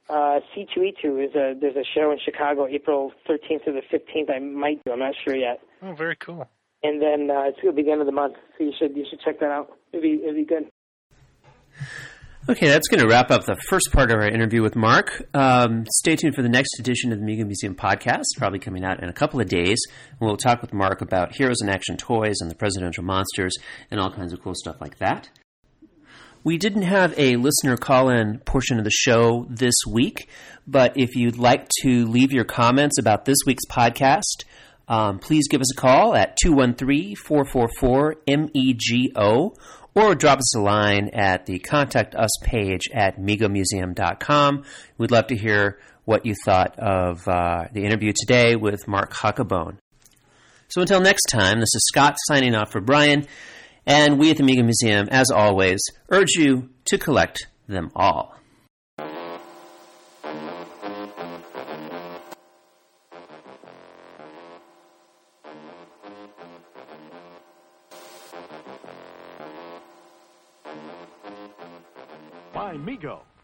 uh, C2E2 is a there's a show in Chicago April 13th to the 15th. I might do. I'm not sure yet. Oh, very cool. And then uh, it's going to be the end of the month, so you should you should check that out. It'd be it'd be good. Okay, that's going to wrap up the first part of our interview with Mark. Um, stay tuned for the next edition of the Mego Museum podcast, probably coming out in a couple of days. We'll talk with Mark about Heroes in Action toys and the presidential monsters and all kinds of cool stuff like that. We didn't have a listener call in portion of the show this week, but if you'd like to leave your comments about this week's podcast, um, please give us a call at 213 444 MEGO or drop us a line at the Contact Us page at MegoMuseum.com. We'd love to hear what you thought of uh, the interview today with Mark Huckabone. So until next time, this is Scott signing off for Brian. And we at the Mego Museum, as always, urge you to collect them all. Mego.